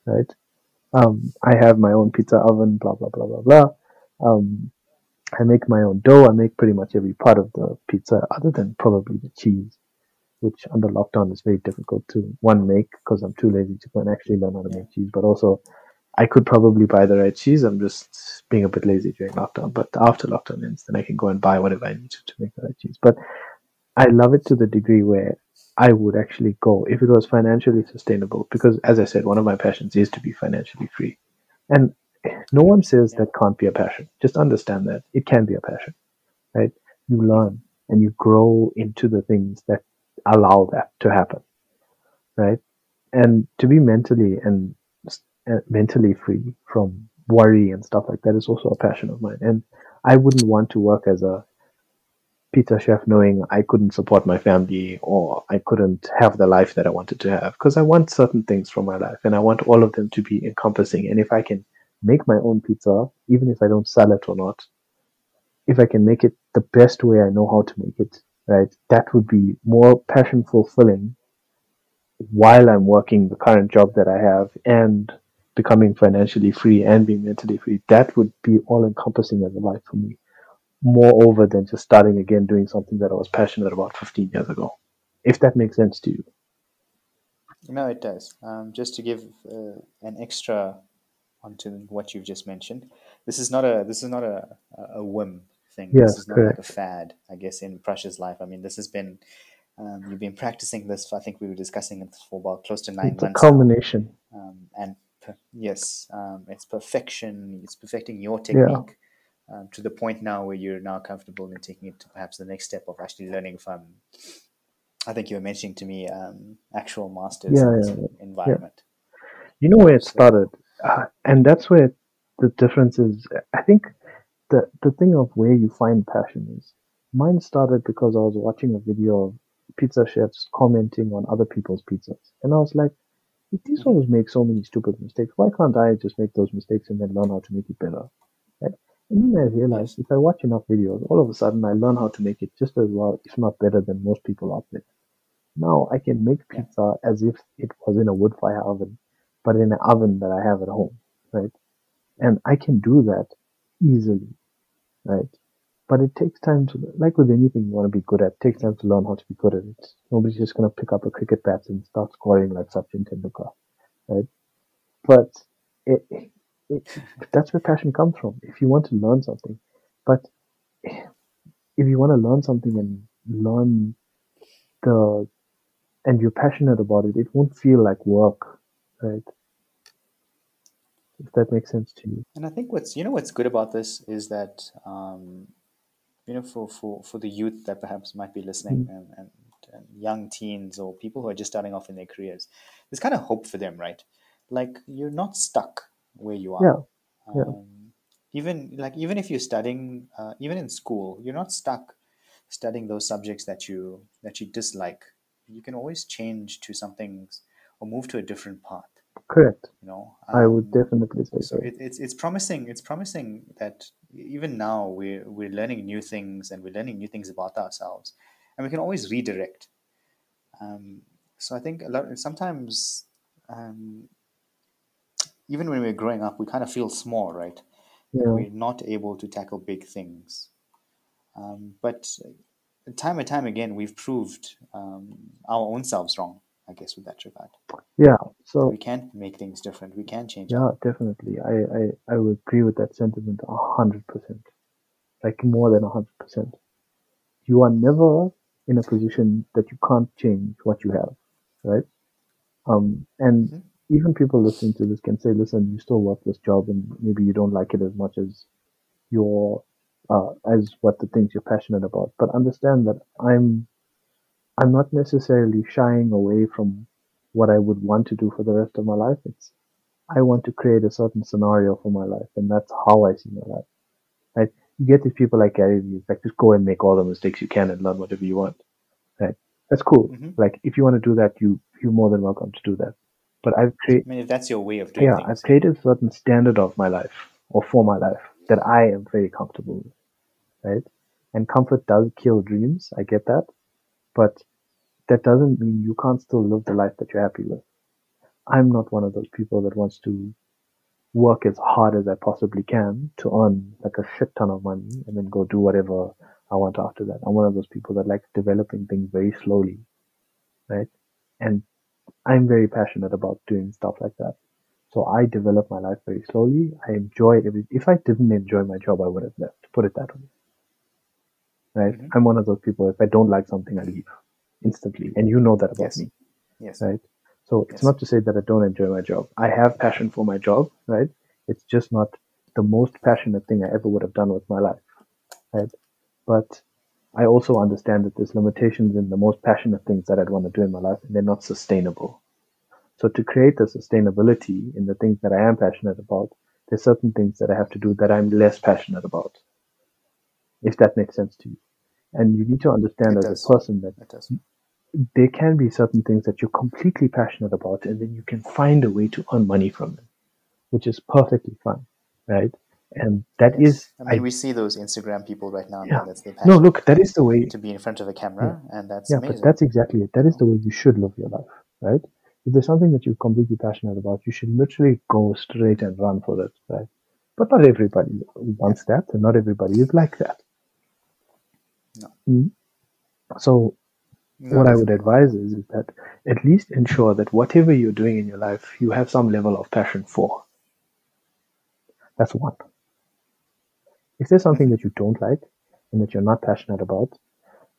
Right? Um, I have my own pizza oven. Blah blah blah blah blah. Um, I make my own dough. I make pretty much every part of the pizza, other than probably the cheese, which under lockdown is very difficult to one make because I'm too lazy to go and actually learn how to make cheese. But also, I could probably buy the right cheese. I'm just being a bit lazy during lockdown. But after lockdown ends, then I can go and buy whatever I need to, to make the right cheese. But I love it to the degree where I would actually go if it was financially sustainable. Because as I said, one of my passions is to be financially free. And no one says that can't be a passion. Just understand that it can be a passion, right? You learn and you grow into the things that allow that to happen, right? And to be mentally and uh, mentally free from worry and stuff like that is also a passion of mine. And I wouldn't want to work as a pizza chef knowing I couldn't support my family or I couldn't have the life that I wanted to have because I want certain things from my life and I want all of them to be encompassing. And if I can make my own pizza, even if I don't sell it or not, if I can make it the best way I know how to make it, right, that would be more passion fulfilling while I'm working the current job that I have and becoming financially free and being mentally free. That would be all encompassing as a life for me. Moreover than just starting again doing something that I was passionate about 15 years ago. If that makes sense to you. No, it does. Um, just to give uh, an extra onto what you've just mentioned, this is not a this is not a a whim thing. Yeah, this is not like a fad. I guess in Prussia's life. I mean, this has been um, you've been practicing this. For, I think we were discussing it for about close to nine It's months. now. culmination. um, and per- yes, um, it's perfection. It's perfecting your technique um, to the point now where you're now comfortable in taking it to perhaps the next step of actually learning from. I think you were mentioning to me um, actual masters Yeah, in this yeah, environment. You know where it started, uh, and that's where the difference is. I think the the thing of where you find passion is. Mine started because I was watching a video of pizza chefs commenting on other people's pizzas, and I was like, these ones make so many stupid mistakes. Why can't I just make those mistakes and then learn how to make it better? Right? And then I realized if I watch enough videos, all of a sudden I learn how to make it just as well, if not better than most people out there. Now I can make pizza as if it was in a wood fire oven, but in an oven that I have at home, right? And I can do that easily, right? But it takes time to, like with anything you want to be good at, it takes time to learn how to be good at it. Nobody's just going to pick up a cricket bat and start scoring like Sachin Tendulkar, right? But it, it, that's where passion comes from. If you want to learn something, but if you want to learn something and learn the, and you're passionate about it, it won't feel like work, right? If that makes sense to you. And I think what's you know what's good about this is that um, you know for, for, for the youth that perhaps might be listening Mm. and, and, and young teens or people who are just starting off in their careers, there's kind of hope for them, right? Like you're not stuck where you are. Yeah, yeah. Um, even like even if you're studying, uh, even in school, you're not stuck studying those subjects that you that you dislike. You can always change to something or move to a different path. Correct. You know, I would Um, definitely say so so. it, it's it's promising. It's promising that even now we're we're learning new things and we're learning new things about ourselves, and we can always redirect. Um, so I think a lot sometimes, um, even when we're growing up, we kind of feel small, right? Yeah, we're not able to tackle big things. Um, but time and time again, we've proved um, our own selves wrong. I guess with that regard, yeah. So we can make things different. We can change. Yeah, definitely. I, I, I would agree with that sentiment a hundred percent. Like more than a hundred percent. You are never in a position that you can't change what you have, right? Um, and Mhm. even people listening to this can say, listen, you still work this job and maybe you don't like it as much as your, uh, as what the things you're passionate about. But understand that I'm, I'm not necessarily shying away from what I would want to do for the rest of my life. It's I want to create a certain scenario for my life, and that's how I see my life. Right? You get these people like Gary Vee, like just go and make all the mistakes you can and learn whatever you want. Right? That's cool. Mhm. Like if you want to do that, you you're more than welcome to do that. But I've created I mean, if that's your way of doing yeah, things, I've created a certain standard of my life or for my life that I am very comfortable with. Right? And comfort does kill dreams. I get that. But that doesn't mean you can't still live the life that you're happy with. I'm not one of those people that wants to work as hard as I possibly can to earn like a shit ton of money and then go do whatever I want after that. I'm one of those people that likes developing things very slowly. Right? And I'm very passionate about doing stuff like that. So I develop my life very slowly. I enjoy every. If I didn't enjoy my job, I would have left. Put it that way. Right? Mhm. I'm one of those people. If I don't like something, I leave instantly, and you know that about Yes. me, yes, right? So it's Yes. not to say that I don't enjoy my job. I have passion for my job, right? It's just not the most passionate thing I ever would have done with my life, right? But I also understand that there's limitations in the most passionate things that I'd want to do in my life, and they're not sustainable. So to create the sustainability in the things that I am passionate about, there's certain things that I have to do that I'm less passionate about. If that makes sense to you. And you need to understand It as does. a person that. There can be certain things that you're completely passionate about, and then you can find a way to earn money from them, which is perfectly fine, right? And that is, I mean, we see those Instagram people right now. Yeah. That's the no, look, that is the way. to be in front of a camera, and that's Yeah, amazing. but that's exactly it. That is the way you should live your life, right? If there's something that you're completely passionate about, you should literally go straight and run for it, right? But not everybody wants that, and not everybody is like that. No. Mm. So No, what I would advise is, is that at least ensure that whatever you're doing in your life, you have some level of passion for. That's one. If there's something that you don't like and that you're not passionate about,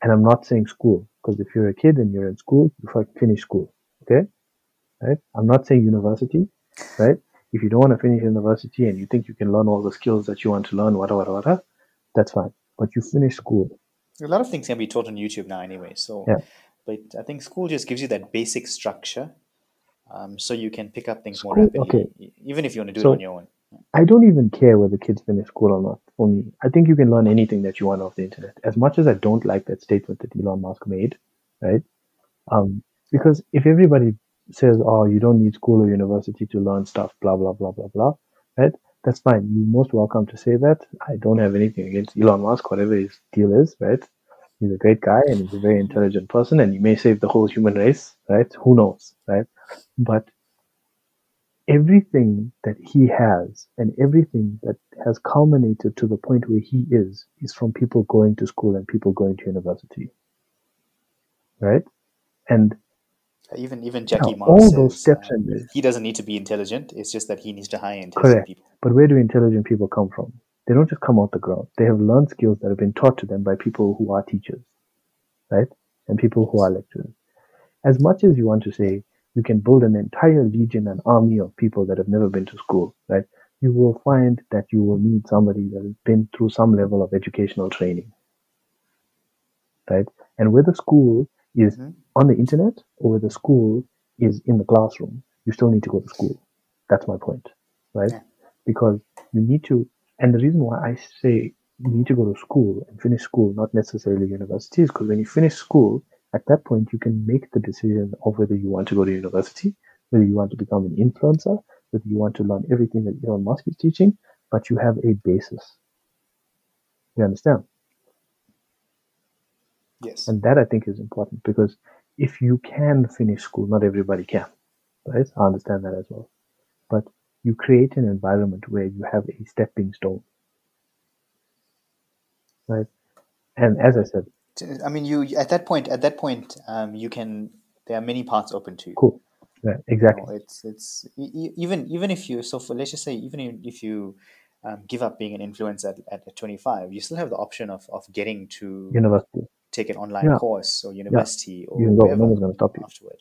and I'm not saying school, because if you're a kid and you're in school, you fi- finish school, okay? Right? I'm not saying university, right? If you don't want to finish university and you think you can learn all the skills that you want to learn, whatever, whatever, that's fine. But you finish school, A lot of things can be taught on YouTube now, anyway. So, Yeah. but I think school just gives you that basic structure, um, so you can pick up things more School- rapidly, okay. even if you want to do So- it on your own. I don't even care whether kids finish school or not. For me, I think you can learn anything that you want off the internet. As much as I don't like that statement that Elon Musk made, right? Um, because if everybody says, "Oh, you don't need school or university to learn stuff," blah blah blah blah blah. Right? That's fine. You're most welcome to say that. I don't have anything against Elon Musk, whatever his deal is. Right? He's a great guy and he's a very intelligent person, and he may save the whole human race. Right? Who knows? Right? But everything that he has and everything that has culminated to the point where he is is from people going to school and people going to university right and even even Jack Ma all says, those steps um, he doesn't need to be intelligent. It's just that he needs to hire intelligent correct people. but where do intelligent people come from they don't just come out the ground they have learned skills that have been taught to them by people who are teachers right and people who are lecturers as much as you want to say you can build an entire legion an army of people that have never been to school, right? You will find that you will need somebody that has been through some level of educational training, right? And with whether school is Mhm. on the internet or whether school is in the classroom, you still need to go to school. That's my point, right? Yeah. Because you need to, and the reason why I say you need to go to school and finish school, not necessarily university, is because when you finish school, at that point you can make the decision of whether you want to go to university, whether you want to become an influencer, whether you want to learn everything that Elon Musk is teaching, but you have a basis. You understand? Yes. And that I think is important because if you can finish school, not everybody can, right? I understand that as well. But you create an environment where you have a stepping stone, right? And as I said, I mean, you at that point, at that point, um, you can. There are many paths open to you. cool? You Exactly. know, it's it's even even if you so for let's just say even if you um, give up being an influencer at, at 25, you still have the option of, of getting to University, take an online Yeah. course or university or you can. No one's going to stop you, afterward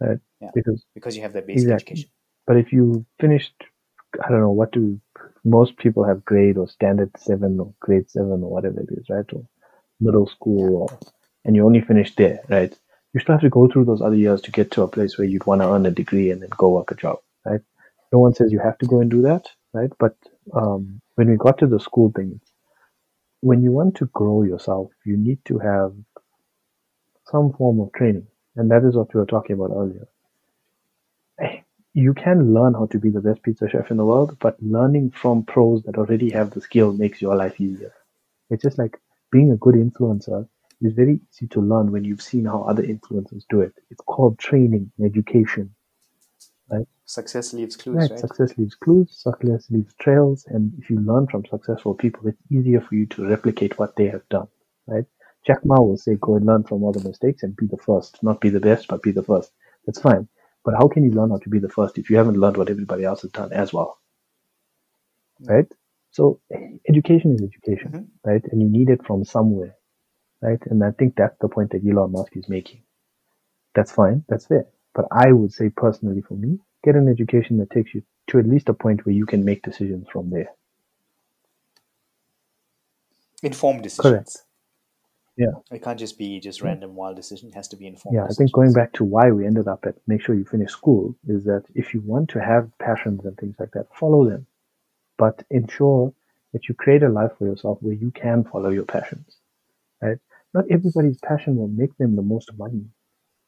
right? Yeah. Because because you have that basic Exactly. education. But if you finished, I don't know what do most people have grade or standard seven or grade seven or whatever it is, right? Or middle school, or and you only finished there, right? You still have to go through those other years to get to a place where you'd want to earn a degree and then go work a job, right? No one says you have to go and do that, right? But um, when we got to the school thing, when you want to grow yourself, you need to have some form of training, and that is what we were talking about earlier eh, you can learn how to be the best pizza chef in the world, but learning from pros that already have the skill makes your life easier. It's just like being a good influencer is very easy to learn when you've seen how other influencers do it. It's called training and education. Success leaves clues, Right. right? Success leaves clues, success leaves trails, and if you learn from successful people, it's easier for you to replicate what they have done. Right? Jack Ma will say, go and learn from all the mistakes and be the first. Not be the best, but be the first. That's fine. But how can you learn how to be the first if you haven't learned what everybody else has done as well? Right? So education is education, Mhm. right? And you need it from somewhere, right? And I think that's the point that Elon Musk is making. That's fine, that's fair. But I would say personally for me, get an education that takes you to at least a point where you can make decisions from there. Informed decisions. Correct. Yeah. It can't just be just random wild decision. It has to be informed. Yeah, I think going back to why we ended up at make sure you finish school is that if you want to have passions and things like that, follow them. But ensure that you create a life for yourself where you can follow your passions. Right? Not everybody's passion will make them the most money.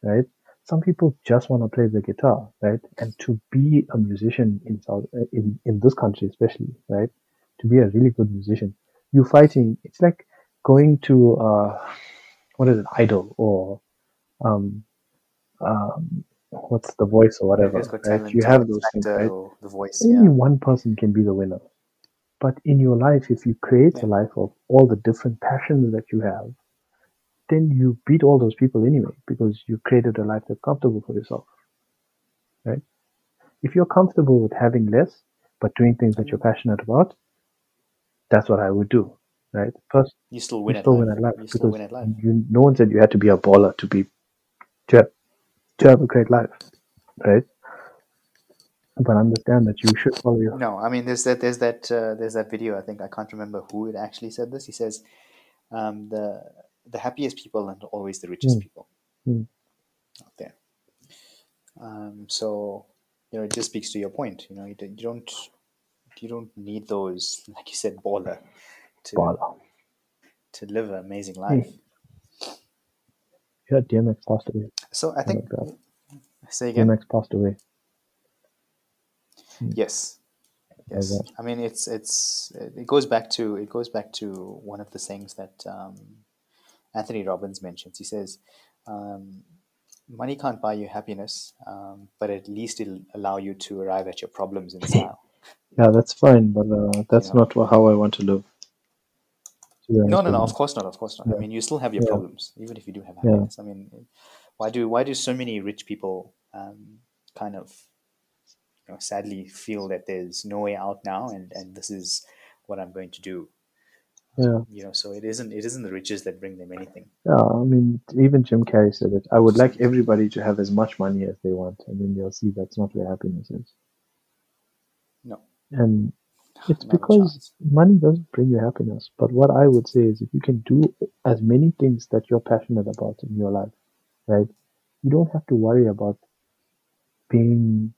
Right? Some people just want to play the guitar, right? And to be a musician in South in, in this country especially, right? To be a really good musician, you're fighting it's like going to uh what is it, idol or um um what's the voice or whatever, right? You have those things, right? The Voice. Only Yeah. one person can be the winner. But in your life, if you create Yeah. a life of all the different passions that you have, then you beat all those people anyway because you created a life that's comfortable for yourself. Right? If you're comfortable with having less but doing things that you're passionate about, that's what I would do. Right? First, You still you win at still life. win at life You still win at life. you, no one said you had to be a baller to be to have, to have a great life, right? But understand that you should follow your No, I mean there's that there's that uh, there's that video. I think I can't remember who it actually said this. He says um, the the happiest people are always the richest Mm. people Mm. out there. Um, so you know it just speaks to your point. You know you, don't- you don't you don't need those like you said baller to baller. to live an amazing life. Yeah, DMX passed away. So I think like Say again. DMX passed away. Yes. Yes. I mean, it's it's it goes back to it goes back to one of the things that um, Anthony Robbins mentions. He says, um, "Money can't buy you happiness, um, but at least it'll allow you to arrive at your problems in style." Yeah, that's fine, but uh, that's know. not how I want to live. Honest No, no, no. Of course not. Of course not. I mean, you still have your Yeah. problems, even if you do have Yeah. happiness. I mean, why do why do so many rich people um, kind of, you know, sadly feel that there's no way out now, and and this is what I'm going to do. Yeah, You know, so it isn't it isn't the riches that bring them anything. yeah. I mean, even Jim Carrey said it. I would like everybody to have as much money as they want, and then you'll see that's not where happiness is. No, And it's not because money doesn't bring you happiness. But what I would say is, if you can do as many things that you're passionate about in your life, right? You don't have to worry about being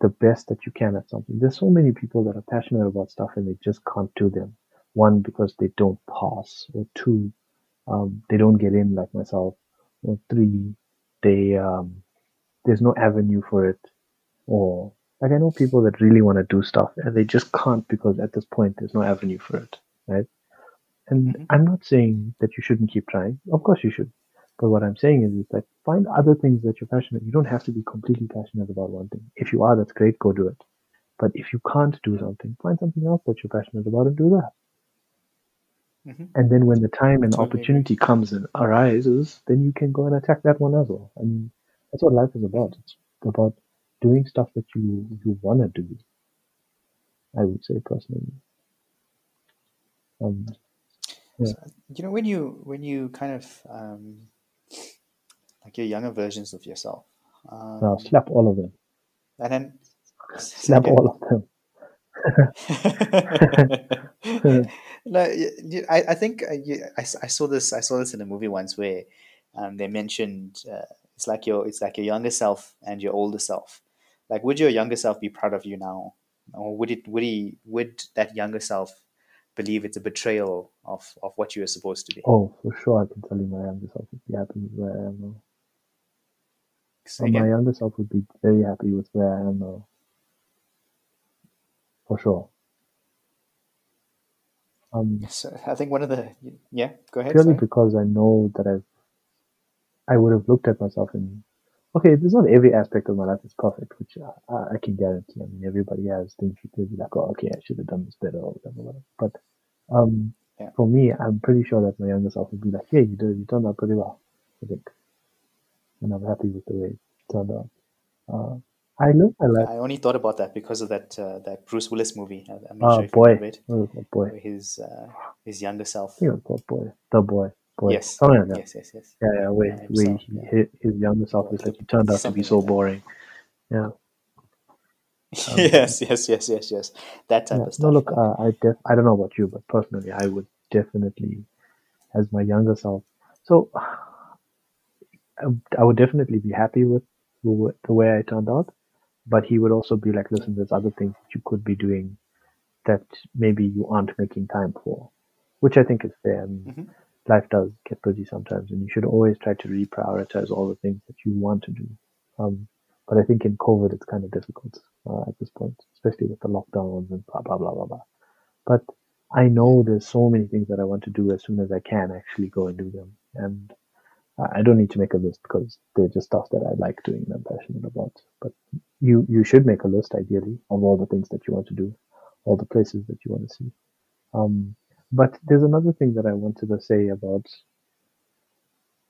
the best that you can at something. There's so many people that are passionate about stuff and they just can't do them. One, because they don't pass, or two, um, they don't get in like myself, or three, they um, there's no avenue for it, or like I know people that really want to do stuff and they just can't because at this point there's no avenue for it, right? And Mhm. I'm not saying that you shouldn't keep trying. Of course you should. But what I'm saying is, is that find other things that you're passionate. You don't have to be completely passionate about one thing. If you are, that's great. Go do it. But if you can't do something, find something else that you're passionate about and do that. Mhm. And then when the time and opportunity comes and arises, then you can go and attack that one as well. I mean, that's what life is about. It's about doing stuff that you you want to do. I would say personally. Um, Yeah. you know when you when you kind of um, like your younger versions of yourself, um, now slap all of them. and then Slap all of them. no, I think uh, I, I saw this I saw this in a movie once where um, they mentioned uh, it's like your it's like your younger self and your older self. Like, would your younger self be proud of you now, or would it would he would that younger self believe it's a betrayal of of what you were supposed to be? Oh, for sure, I can tell you my younger self would be happy with where I am now. Uh, my younger self would be very happy with where I am now. For sure. Um, So I think one of the yeah. Go ahead. purely sorry. because I know that I've, I would have looked at myself and, okay, there's not every aspect of my life is perfect, which I, I I can guarantee. I mean, everybody has things you could be like, oh, okay, I should have done this better or whatever, whatever. But, um, Yeah. for me, I'm pretty sure that my younger self would be like, yeah, you did, you turned out pretty well, I think. And I'm happy with the way it turned out. Uh, I live my life. I only thought about that because of that uh, that Bruce Willis movie. I- I'm not Oh sure if you boy, remember it. was that boy? His uh, his younger self. I was called boy, the boy, boy, Yes. something like that. Yes. Yes. Yes. Yeah, yeah, where, Yeah, where yeah. his, younger self is like, he turned out to be so like boring. Yeah. yes. Yes. Yes. Yes. Yes. That type Yeah. of stuff. No, look, uh, I def- I don't know about you, but personally, I would definitely, as my younger self, so I, I would definitely be happy with the way I turned out, but he would also be like, listen, there's other things that you could be doing that maybe you aren't making time for, which I think is fair. Mhm. life does get busy sometimes, and you should always try to reprioritize all the things that you want to do. Um, but I think in COVID, it's kind of difficult uh, at this point, especially with the lockdowns and blah blah blah blah blah. But I know there's so many things that I want to do as soon as I can actually go and do them, and I don't need to make a list because they're just stuff that I like doing and I'm passionate about. But you you should make a list ideally of all the things that you want to do, all the places that you want to see. Um, but there's another thing that I wanted to say about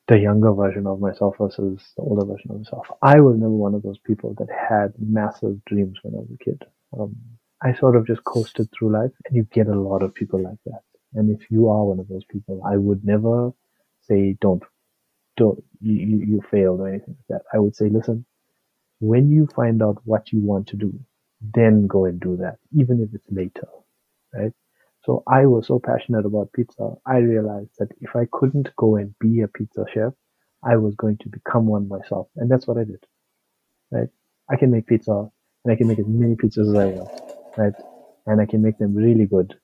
the younger version of myself versus the older version of myself. I was never one of those people that had massive dreams when I was a kid. Um, I sort of just coasted through life, and you get a lot of people like that. And if you are one of those people, I would never say don't, don't you, you, failed or anything like that. I would say, listen, when you find out what you want to do, then go and do that, even if it's later, right? So I was so passionate about pizza, I realized that if I couldn't go and be a pizza chef, I was going to become one myself. And that's what I did, right? I can make pizza and I can make as many pizzas as I want, right? And I can make them really good.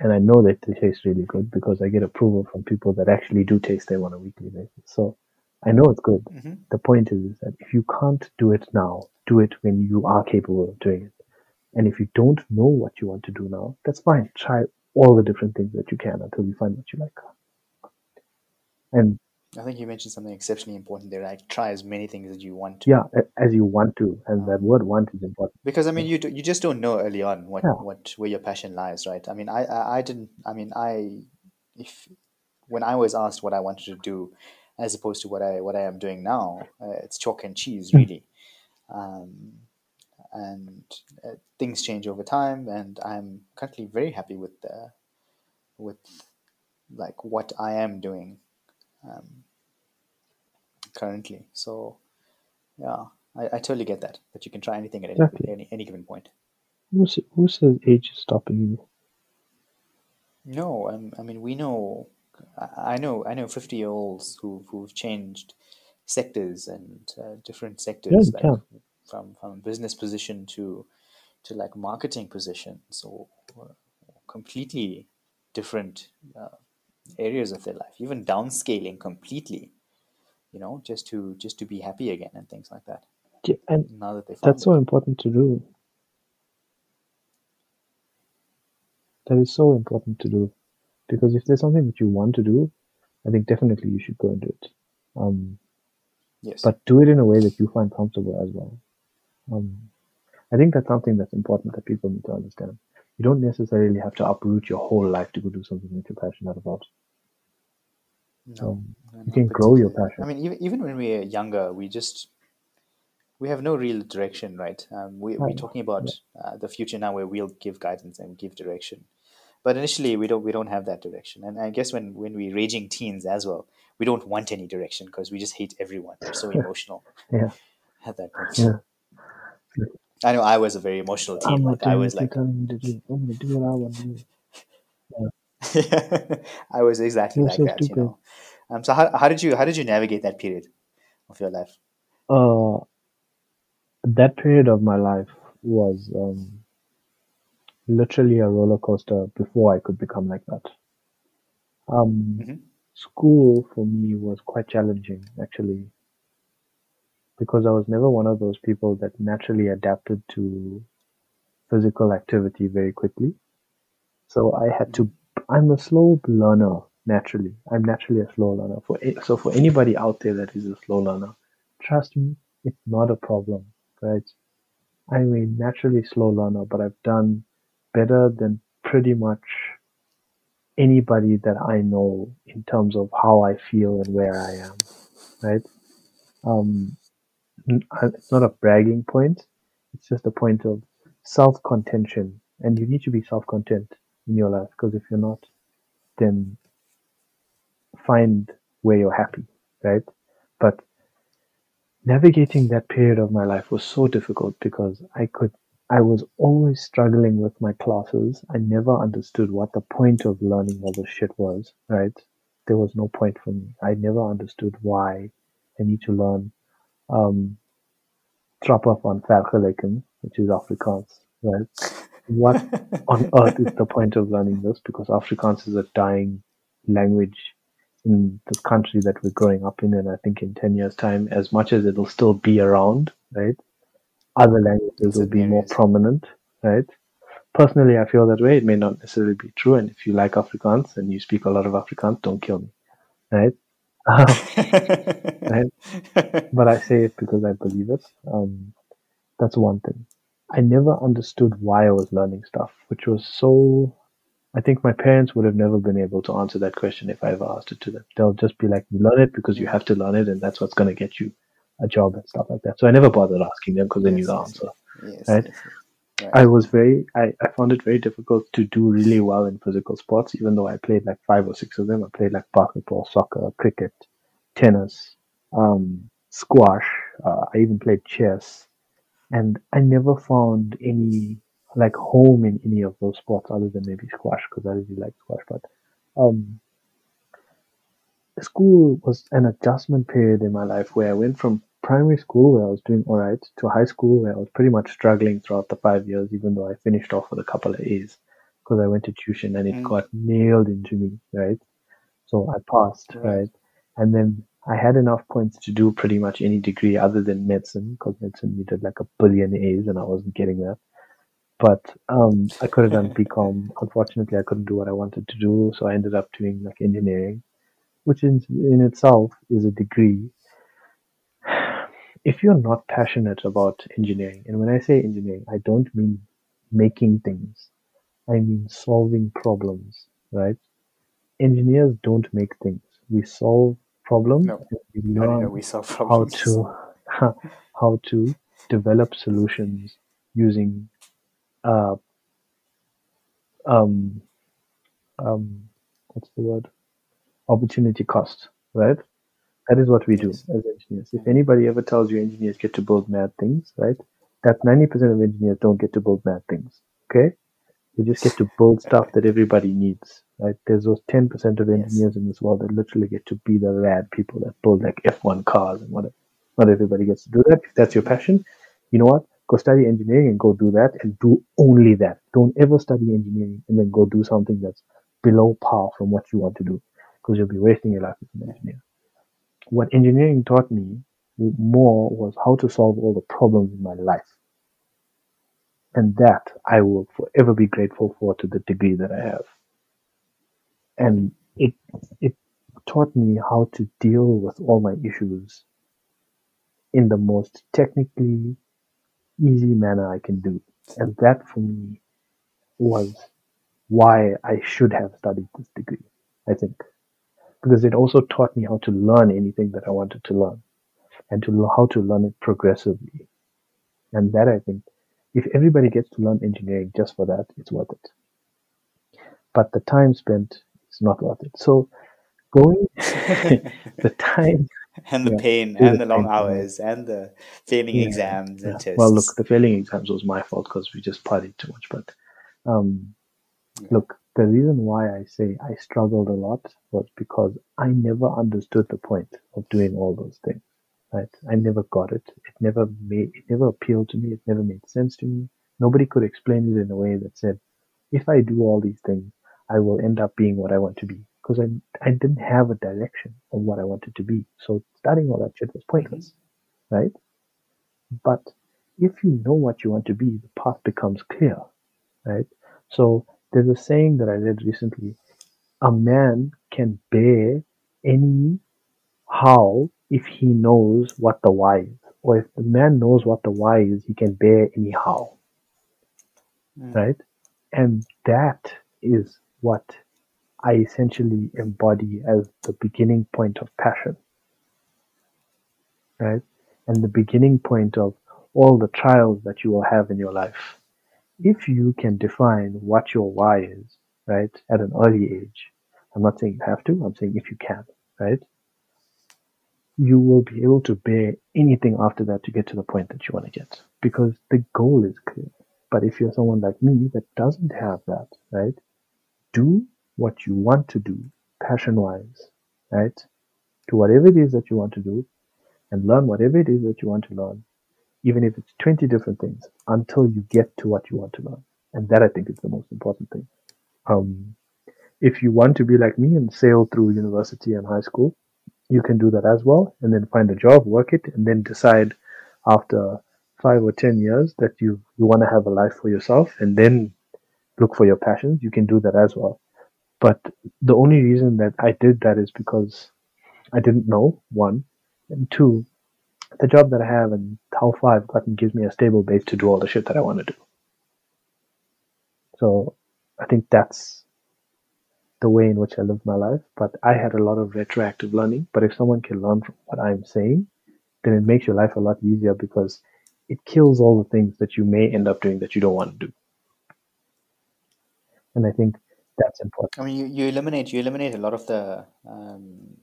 And I know that they taste really good because I get approval from people that actually do taste them on a weekly basis. So I know it's good. hmm The point is that if you can't do it now, do it when you are capable of doing it. And if you don't know what you want to do now, that's fine. Try all the different things that you can until you find what you like. And I think you mentioned something exceptionally important there. Like try as many things as you want to. yeah, as you want to, and that word "want" is important. Because I mean, you do, you just don't know early on what, Yeah. what where your passion lies, right? I mean, I, I I didn't. I mean, I if when I was asked what I wanted to do, as opposed to what I what I am doing now, uh, it's chalk and cheese, really. Um, and uh, things change over time, and I'm currently very happy with the with like what I am doing um, currently. So yeah, I, I totally get that. That you can try anything at any, Exactly. any any given point. Who, s- who says age is stopping you? No, um, I mean we know. I I know. I know fifty-year-olds who who've changed sectors and uh, different sectors, you like can. from from business position to to like marketing positions or, or completely different uh, areas of their life, even downscaling completely. You know, just to just to be happy again and things like that. Yeah, and Now that they that's it. so important to do. That is so important to do because if there's something that you want to do, I think definitely you should go and do it. Um, Yes. but do it in a way that you find comfortable as well. Um, I think that's something that's important that people need to understand. You don't necessarily have to uproot your whole life to go do something that you're passionate about. no, Um, no, you can grow your passion. I mean, even even when we're younger, we just we have no real direction, right? Um, we, we're talking about uh, the future now, where we'll give guidance and give direction. But initially, we don't we don't have that direction. And I guess when when we're raging teens as well, we don't want any direction because we just hate everyone. We're so emotional Yeah, at that point. yeah. I know I was a very emotional team. Like I was like, telling me to do. I'm gonna do what I want to do. I was exactly You're like so that, you know. Um, so how, how did you how did you navigate that period of your life? Uh, that period of my life was um, literally a roller coaster before I could become like that. Um, hmm school for me was quite challenging actually because I was never one of those people that naturally adapted to physical activity very quickly. So I had to. I'm a slow learner naturally. I'm naturally a slow learner. For so for anybody out there that is a slow learner, trust me, it's not a problem, right? I'm a naturally slow learner, but I've done better than pretty much anybody that I know in terms of how I feel and where I am, right? Um, it's not a bragging point. It's just a point of self contention. And you need to be self content in your life because if you're not, then find where you're happy, right? But navigating that period of my life was so difficult because I could, I was always struggling with my classes. I never understood what the point of learning all this shit was, right? There was no point for me. I never understood why I need to learn um, Trappa on Vergelijken, which is Afrikaans, right? What on earth is the point of learning this? Because Afrikaans is a dying language in this country that we're growing up in, and I think in 10 years' time, as much as it'll still be around, right? Other languages will be more prominent, right? Personally, I feel that way. It may not necessarily be true, and if you like Afrikaans and you speak a lot of Afrikaans, don't kill me, right? Right? But I say it because I believe it. Um, that's one thing. I never understood why I was learning stuff, which was so. I think my parents would have never been able to answer that question if I ever asked it to them. They'll just be like, "You learn it because you have to learn it, and that's what's going to get you a job and stuff like that." So I never bothered asking them because they knew the answer. yes, Right? yes, yes. I was very, I, I found it very difficult to do really well in physical sports, even though I played like five or six of them. I played like basketball, soccer, cricket, tennis, um, squash. Uh, I even played chess. And I never found any like home in any of those sports other than maybe squash because I really like squash. But um, school was an adjustment period in my life where I went from primary school where I was doing all right to high school where I was pretty much struggling throughout the five years, even though I finished off with a couple of A's because I went to tuition and it Mm. got nailed into me, right? So I passed, Right. right? And then I had enough points to do pretty much any degree other than medicine, because medicine needed like a billion A's and I wasn't getting that. But um, I could have done BCom. Unfortunately, I couldn't do what I wanted to do, so I ended up doing like engineering, which in, in itself is a degree. If you're not passionate about engineering, and when I say engineering, I don't mean making things, I mean solving problems, right? Engineers don't make things. We solve problems No, we learn we solve how to how to develop solutions using uh, um, um, what's the word? Opportunity cost, right? That is what we do as engineers. If anybody ever tells you engineers get to build mad things, right? That 90% of engineers don't get to build mad things, okay? They just get to build stuff that everybody needs, right? There's those 10% of Yes. engineers in this world that literally get to be the rad people that build like F1 cars and whatever. Not everybody gets to do that. If that's your passion, you know what? Go study engineering and go do that and do only that. Don't ever study engineering and then go do something that's below par from what you want to do because you'll be wasting your life as an engineer. What engineering taught me more was how to solve all the problems in my life. And that I will forever be grateful for to the degree that I have. And it, it taught me how to deal with all my issues in the most technically easy manner I can do. And that for me was why I should have studied this degree, I think. Because it also taught me how to learn anything that I wanted to learn and to how to learn it progressively. And that I think, if everybody gets to learn engineering just for that, it's worth it. But the time spent is not worth it. So going, the time and the Yeah, pain and the long pain, hours and the failing Yeah, exams Yeah. and tests. Well, look, the failing exams was my fault because we just partied too much. But um, look, the reason why I say I struggled a lot was because I never understood the point of doing all those things. Right? I never got it. It never made. It never appealed to me. It never made sense to me. Nobody could explain it in a way that said, if I do all these things, I will end up being what I want to be. Because I I didn't have a direction of what I wanted to be. So studying all that shit was pointless. Right? But if you know what you want to be, the path becomes clear, right? So there's a saying that I read recently: a man can bear any how if he knows what the why is, or if the man knows what the why is, he can bear any how, Mm. right? And that is what I essentially embody as the beginning point of passion, right? And the beginning point of all the trials that you will have in your life. If you can define what your why is, right, at an early age, I'm not saying you have to, I'm saying if you can, right, you will be able to bear anything after that to get to the point that you want to get because the goal is clear. But if you're someone like me that doesn't have that, right, do what you want to do passion wise, right? Do whatever it is that you want to do and learn whatever it is that you want to learn, even if it's 20 different things, until you get to what you want to learn. And that I think is the most important thing. Um, if you want to be like me and sail through university and high school, you can do that as well, and then find a job, work it, and then decide after five or 10 years that you, you want to have a life for yourself and then look for your passions. You can do that as well. But the only reason that I did that is because I didn't know, one, and two, the job that I have and how far I've gotten gives me a stable base to do all the shit that I want to do. So I think that's the way in which I live my life. But I had a lot of retroactive learning. But if someone can learn from what I'm saying, then it makes your life a lot easier because it kills all the things that you may end up doing that you don't want to do. And I think that's important. I mean, you, you eliminate you eliminate a lot of the um,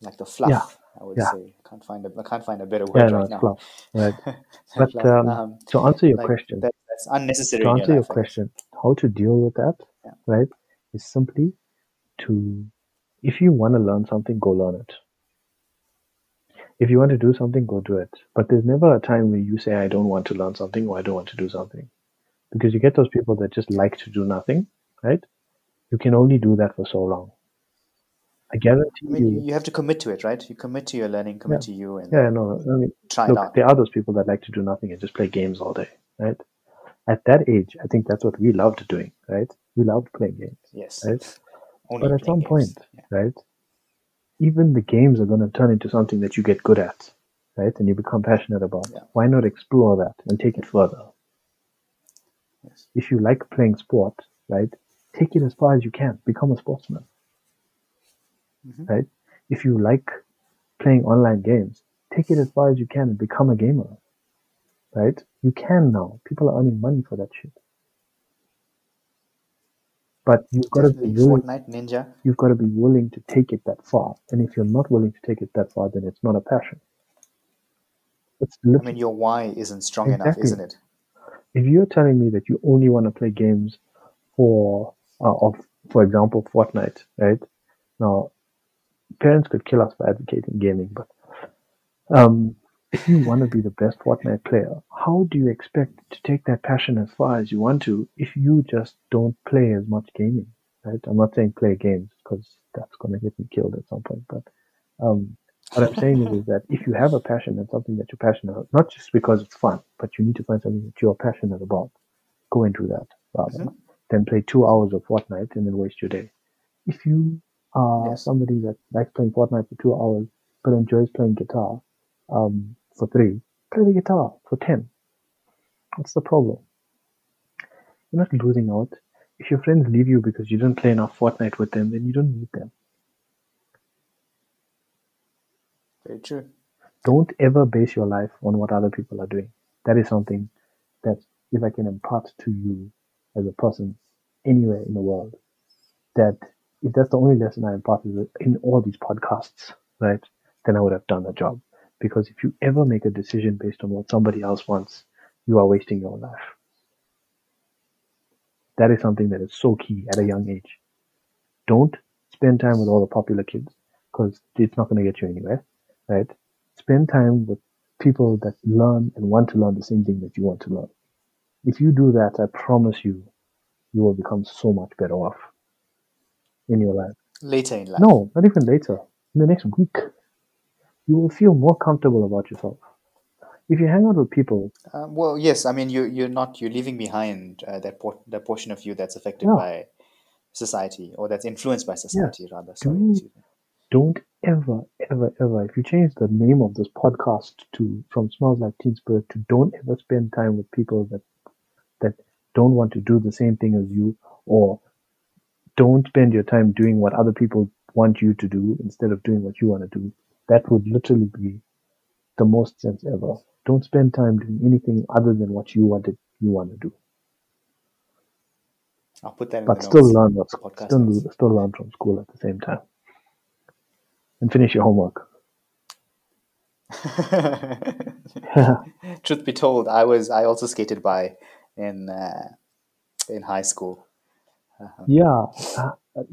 like the fluff. Yeah, I would yeah. say. Can't find a I can't find a better Yeah, word no, right now. Right. But um, Um, to answer your like question, that, that's unnecessary to answer your life. Question, how to deal with that, Yeah. right, is simply to, if you want to learn something, go learn it. If you want to do something, go do it. But there's never a time where you say, I don't want to learn something or I don't want to do something. Because you get those people that just like to do nothing, right? You can only do that for so long. I guarantee I mean, you. you, have to commit to it, right? You commit to your learning, commit to you, and Yeah, no, I mean, look, out. there are those people that like to do nothing and just play games all day, right? At that age, I think that's what we loved doing, right? We loved playing games, Yes. right? Only But at some games. point, Yeah. right? Even the games are going to turn into something that you get good at, right? And you become passionate about. Yeah. Why not explore that and take it further? Yes. If you like playing sport, right? Take it as far as you can. Become a sportsman, Mhm. right? If you like playing online games, take it as far as you can and become a gamer, right? You can now. People are earning money for that shit. But you've got to be willing. Fortnite, Ninja. You've got to be willing to take it that far. And if you're not willing to take it that far, then it's not a passion. I mean, your why isn't strong enough, isn't it? if you're telling me that you only want to play games for, uh, of, for example, Fortnite, right? Now, parents could kill us for advocating gaming, but um, if you want to be the best Fortnite player, how do you expect to take that passion as far as you want to if you just don't play as much gaming, right? I'm not saying play games because that's going to get me killed at some point, but um, what I'm saying is, is that if you have a passion and something that you're passionate about, not just because it's fun, but you need to find something that you're passionate about, go and do that rather Mhm. than play two hours of Fortnite and then waste your day. If you are Yes. somebody that likes playing Fortnite for two hours but enjoys playing guitar um, for three, play the guitar for ten. What's the problem? You're not losing out. If your friends leave you because you don't play enough Fortnite with them, then you don't need them. Very true. Don't ever base your life on what other people are doing. That is something that if I can impart to you as a person anywhere in the world, that if that's the only lesson I imparted in all these podcasts, right, then I would have done the job. Because if you ever make a decision based on what somebody else wants, you are wasting your life. That is something that is so key at a young age. Don't spend time with all the popular kids because it's not going to get you anywhere, right? Spend time with people that learn and want to learn the same thing that you want to learn. If you do that, I promise you, you will become so much better off in your life. Later in life. No, not even later. In the next week, you will feel more comfortable about yourself. If you hang out with people, Um, well, yes. I mean, you you're not you're leaving behind uh, that por- that portion of you that's affected Yeah. by society or that's influenced by society, rather. Sorry. Do- don't ever, ever, ever, if you change the name of this podcast to from Smells Like Teen Spirit to don't ever spend time with people that that don't want to do the same thing as you or don't spend your time doing what other people want you to do instead of doing what you want to do. That would literally be the most sense ever. Don't spend time doing anything other than what you wanted you want to do. I'll put that in But the still notes. learn what podcast still notes. still learn from school at the same time. And finish your homework. Truth be told, I was I also skated by in uh, in high school. Yeah, uh,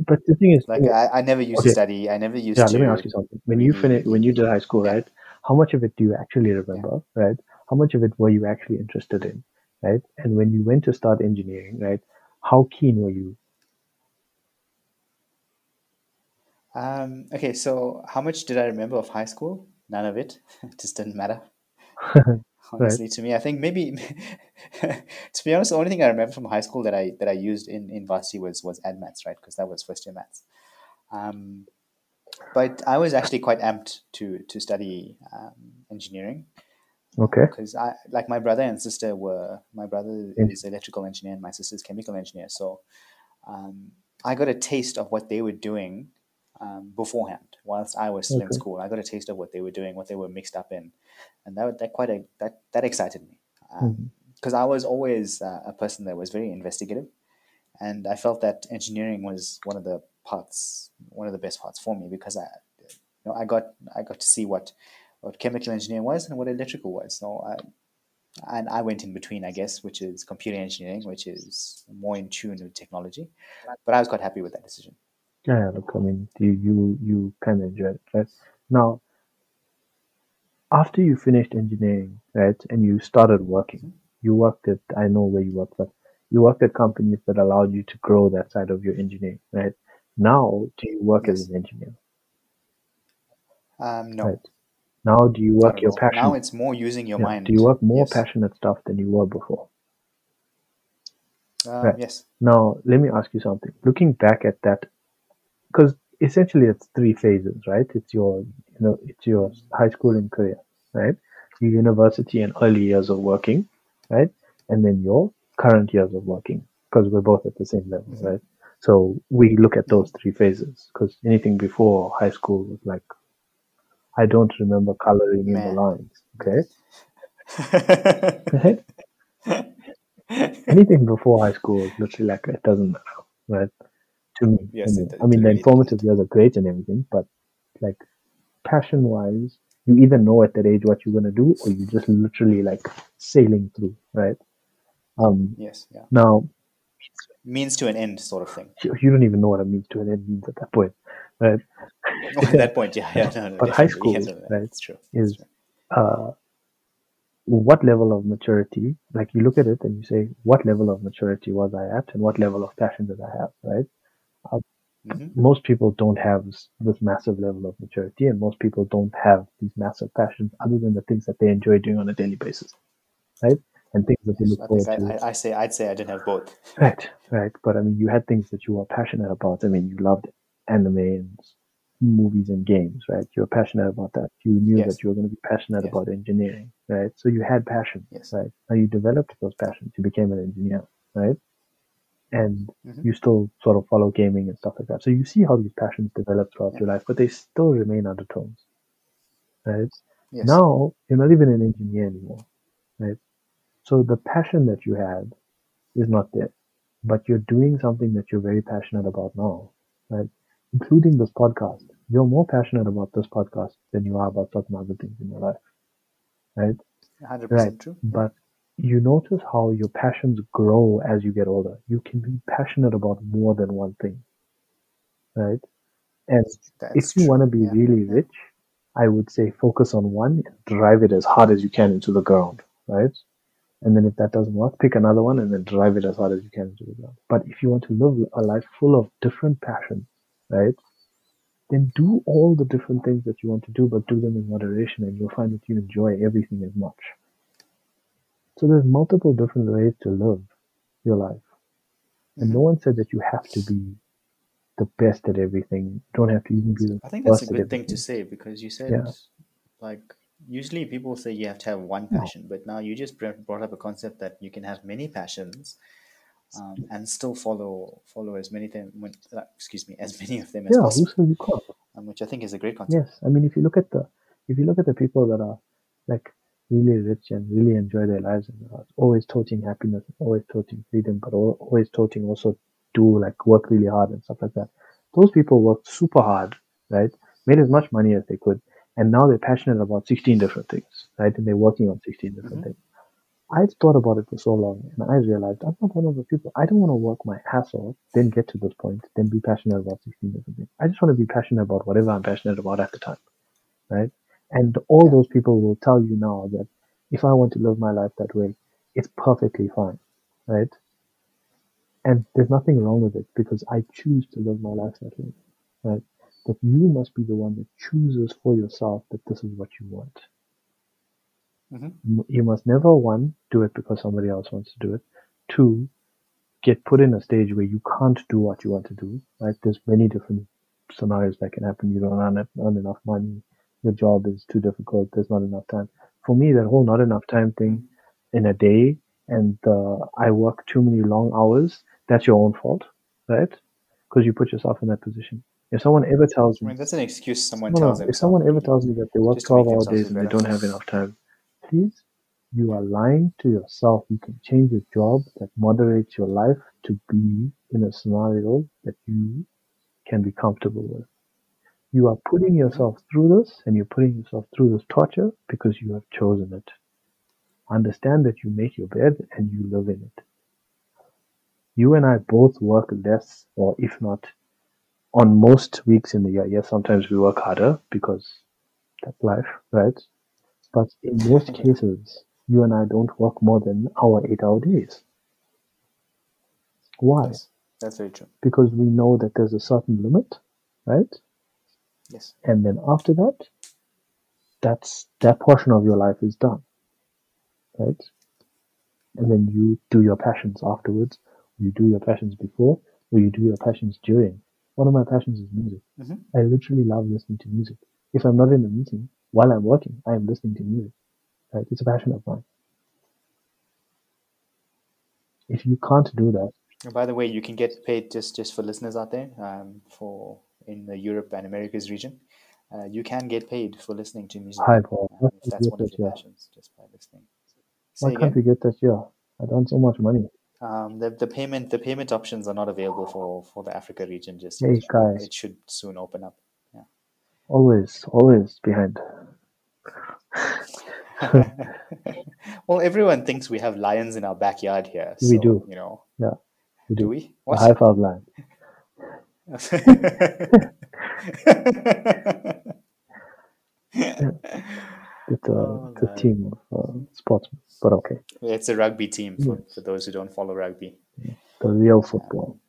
but the thing is, Like I, I never used to study. I never used yeah, to. let me ask you something. When you finish, when you did high school, Yeah. right? How much of it do you actually remember, right? How much of it were you actually interested in, right? And when you went to start engineering, right? How keen were you? Um, okay, so how much did I remember of high school? None of it. It just didn't matter. Honestly, to me, I think maybe to be honest, the only thing I remember from high school that I that I used in in varsity was was ad maths, right? Because that was first year maths. Um, but I was actually quite amped to to study um, engineering Okay, because I like my brother and sister were my brother is electrical engineer and my sister's chemical engineer. So um, I got a taste of what they were doing um, beforehand, whilst I was still in school. I got a taste of what they were doing, what they were mixed up in, and that that quite a, that that excited me because I was always uh, a person that was very investigative, and I felt that engineering was one of the parts, one of the best parts for me because I, you know, I got I got to see what what chemical engineering was and what electrical was. So I and I went in between, I guess, which is computer engineering, which is more in tune with technology. But I was quite happy with that decision. Yeah. Look, I mean, you you you kind of enjoyed it, right? Now, after you finished engineering, right, and you started working, you worked at I know where you worked, but you worked at companies that allowed you to grow that side of your engineering, right? Now, do you work as Yes. an engineer? Um, no. Right. Now, do you not work at your all. passion? Now it's more using your yeah, mind. Do you work more Yes. passionate stuff than you were before? Um, Right. Yes. Now, let me ask you something. Looking back at that, because essentially it's three phases, right? It's your, you know, it's your high school and career, right? Your university and early years of working, right? And then your current years of working, because we're both at the same level, Mhm. right? So we look at those three phases, because anything before high school was like, I don't remember coloring in the lines, okay? Right? anything before high school is literally like it doesn't matter, right? To me, Yes, it- I mean, the informative years are great and everything, but like passion wise, you either know at that age what you're gonna do, or you just literally like sailing through, right? Um, yes. Yeah. now Means to an end, sort of thing. you don't even know what a means to an end means at that point, right? At that point, yeah, yeah. No, no, But high school, yes, right, That's true. is- uh, what level of maturity, like you look at it and you say, what level of maturity was I at and what level of passion did I have, right? Mhm. Most people don't have this, massive level of maturity and most people don't have these massive passions other than the things that they enjoy doing on a daily basis, right? And things that they look I forward think to. I, I, I say I'd say I didn't have both. Right, right. But I mean, you had things that you were passionate about. I mean, you loved anime and movies and games, right? You were passionate about that. You knew Yes. that you were going to be passionate Yes. about engineering, right? So you had passion, Yes. right? Now you developed those passions. You became an engineer, right? And Mhm. you still sort of follow gaming and stuff like that. So you see how these passions develop throughout Yeah. your life, but they still remain undertones, right? Yes. Now you're not even an engineer anymore, right? So the passion that you had is not there, but you're doing something that you're very passionate about now, right? Including this podcast. You're more passionate about this podcast than you are about certain other things in your life, right? 100% Right. true. But you notice how your passions grow as you get older. You can be passionate about more than one thing, right? And That's if you want to be yeah. really rich, I would say focus on one and drive it as hard as you can into the ground, right? And then if that doesn't work, pick another one and then drive it as hard as you can into the ground. But if you want to live a life full of different passions, right? Then do all the different things that you want to do, but do them in moderation and you'll find that you enjoy everything as much. So there's multiple different ways to live your life. And no Mhm. one said that you have to be the best at everything. You don't have to even be the I think that's a good thing to say because you said, Yeah. like, usually people say you have to have one No. passion, but now you just brought up a concept that you can have many passions um, and still follow follow as many them, uh, excuse me, as many of them as Yeah, possible, you can't? um, which I think is a great concept. Yes, I mean if you look at the if you look at the people that are like really rich and really enjoy their lives and are always toting happiness, always toting freedom, but al- always toting also do like work really hard and stuff like that. Those people worked super hard, right? Made as much money as they could, and now they're passionate about 16 different things, right? And they're working on 16 different Mhm. things. I've thought about it for so long, and I realized I'm not one of the people. I don't want to work my ass off, then get to this point, then be passionate about 16 different things. I just want to be passionate about whatever I'm passionate about at the time, right? And all those people will tell you now that if I want to live my life that way, it's perfectly fine, right? And there's nothing wrong with it because I choose to live my life that way, right? But you must be the one that chooses for yourself that this is what you want. Mhm. You must never, one, do it because somebody else wants to do it. Two, get put in a stage where you can't do what you want to do, right? There's many different scenarios that can happen. You don't earn, earn enough money. Your job is too difficult. There's not enough time. For me, that whole not enough time thing in a day and uh, I work too many long hours, that's your own fault, right? Because you put yourself in that position. If someone ever tells I me, mean, that's an excuse someone no, no, tells if someone ever tells me that they work Just to make 12 hour days and they don't have enough time, please, you are lying to yourself. You can change your job that moderates your life to be in a scenario that you can be comfortable with. You are putting yourself through this and you're putting yourself through this torture because you have chosen it. Understand that you make your bed and you live in it. You and I both work less, or if not, on most weeks in the year. Yes, sometimes we work harder because that's life, right? But in most cases, you and I don't work more than our eight hour days. Why? Yes, that's very true. Because we know that there's a certain limit, right? Yes. And then after that, that's that portion of your life is done, right? And then you do your passions afterwards. Or you do your passions before, or you do your passions during. One of my passions is music. Mhm. I literally love listening to music. If I'm not in a meeting while I'm working, I am listening to music. Right? It's a passion of mine. If you can't do that, And by the way, you can get paid just just for listeners out there um, for in the Europe and Americas region. Uh, you can get paid for listening to music hi Paul, um, why if can't that's we one get of your passions, just by listening. Why can't we get that here? I don't so much money. Um, the the payment the payment options are not available for for the Africa region just Hey guys, It should soon open up. always, always behind. well, everyone thinks we have lions in our backyard here. We do. You know, Yeah, we do do. we? What? high five line. It's a, Oh, it's a team of uh, sportsmen, but okay. it's a rugby team for, Yes. for those who don't follow rugby. The real football,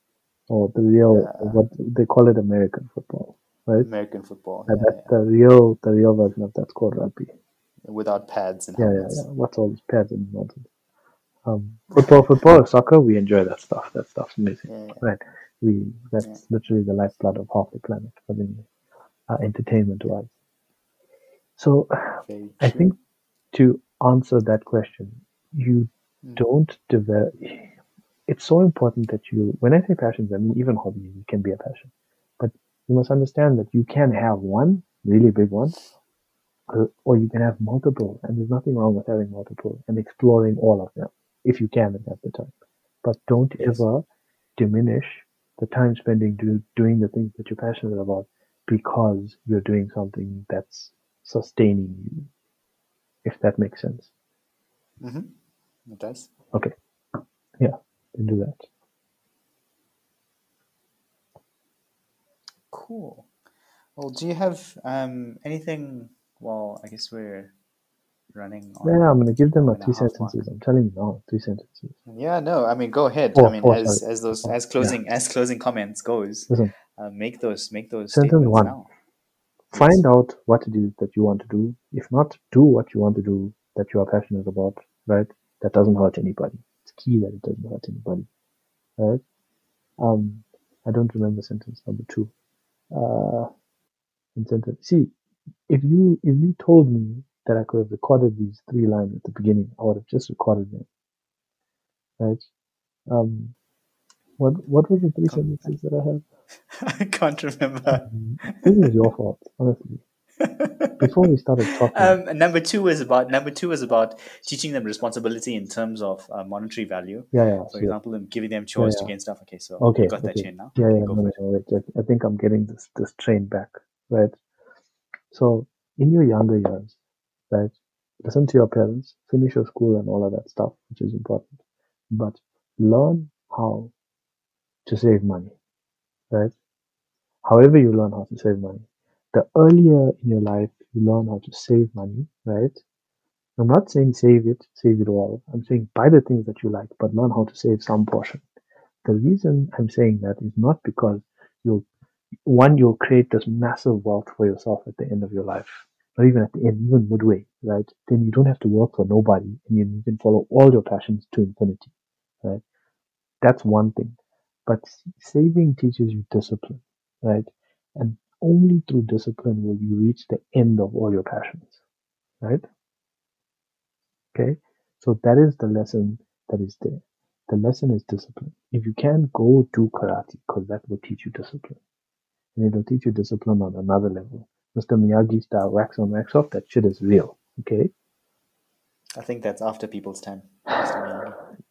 or the real Yeah. what they call it American football, right? American football. Yeah, that's the real, the real version of that's called rugby. Without pads and Yeah, yeah, helmets. yeah. What's all this pads and nonsense? Um, football, football, soccer. We enjoy that stuff. That stuff's amazing, Yeah, yeah. right? We that's Yeah. literally the lifeblood of half the planet for the uh, entertainment wise. So Very I true. think to answer that question, you Mm. don't develop. It's so important that you, when I say passions, I mean even hobbies, can be a passion. But you must understand that you can have one really big one, uh, or you can have multiple, and there's nothing wrong with having multiple and exploring all of them if you can and have the time. But don't Yes. ever diminish the time spending do, doing the things that you're passionate about because you're doing something that's sustaining you, if that makes sense. Mm-hmm. It does. Okay. Yeah, can do that. Cool. Well, do you have um, anything? Well, I guess we're running on. Yeah, I'm gonna give them a hour and a three half mark. sentences. I'm telling you now, three sentences. Yeah, no, I mean, go ahead. Four, I mean, four, as sorry. as those as closing as closing comments goes, uh, make those make those Sentence one. now. Yes. find out what it is that you want to do. If not, do what you want to do that you are passionate about, right? That doesn't hurt anybody. It's key that it doesn't hurt anybody, right? Um, I don't remember sentence number two. Uh, in sentence, see, if you, if you told me that I could have recorded these three lines at the beginning, I would have just recorded them, right? Um, what, what were the three sentences that I have? I can't remember. This is your fault, honestly. Before we started talking, um, number two is about number two is about teaching them responsibility in terms of uh, monetary value. yeah, yeah, For example, them giving them chores yeah. to gain stuff. Okay, so Okay, got that chain now. Yeah, Okay, yeah, go no, for no, it. no, wait, wait. I think I'm getting this this train back, right? So, in your younger years, right, listen to your parents, finish your school and all of that stuff, which is important, but learn how to save money, right? However, you learn how to save money. The earlier in your life you learn how to save money, right? I'm not saying save it, save it all. I'm saying buy the things that you like, but learn how to save some portion. The reason I'm saying that is not because you'll one you'll create this massive wealth for yourself at the end of your life, not even at the end, even midway, right? Then you don't have to work for nobody, and you, you can follow all your passions to infinity, right? That's one thing. But saving teaches you discipline, right? And only through discipline will you reach the end of all your passions, right? Okay, so that is the lesson that is there. The lesson is discipline. If you can go do karate, because that will teach you discipline, and it'll teach you discipline on another level. Mr. Miyagi style wax on wax off, that shit is real. Okay, I think that's after people's time.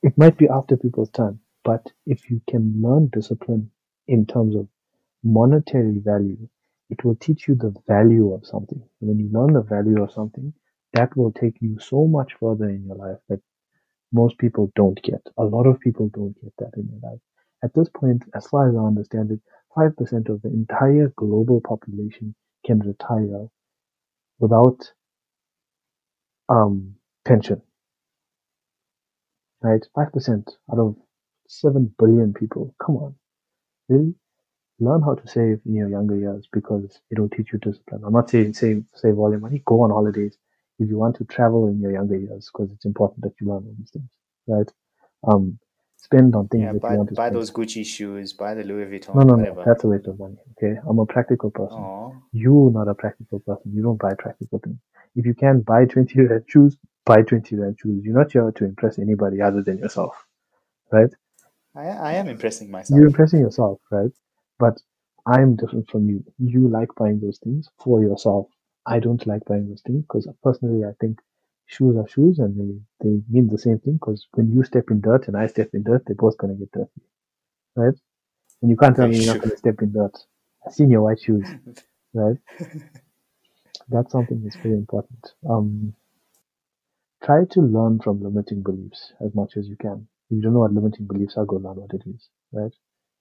It might be after people's time, but if you can learn discipline in terms of monetary value, it will teach you the value of something. When you learn the value of something, that will take you so much further in your life that most people don't get. A lot of people don't get that in their life. At this point, as far as I understand it, 5% of the entire global population can retire without um, pension. Right? 5% out of 7 billion people. Come on. Really? learn how to save in your younger years because it'll teach you discipline. I'm not saying save save all your money, go on holidays if you want to travel in your younger years because it's important that you learn all these things, right? Um, spend on things Yeah, that buy you want to buy those Gucci shoes, buy the Louis Vuitton, No, no, no, that's a waste of money. Okay, I'm a practical person. Oh, You're not a practical person. You don't buy practical things. If you can buy 20 rand shoes, buy 20 rand shoes. You're not here to impress anybody other than yourself, right? I I am impressing myself. You're impressing yourself, right? But I'm different from you. You like buying those things for yourself. I don't like buying those things because personally, I think shoes are shoes and they, they mean the same thing because when you step in dirt and I step in dirt, they're both going to get dirty, right? And you can't tell me you're not going to step in dirt. I've seen your white shoes, right? That's something that's very important. Um, try to learn from limiting beliefs as much as you can. If you don't know what limiting beliefs are, go learn what it is, right?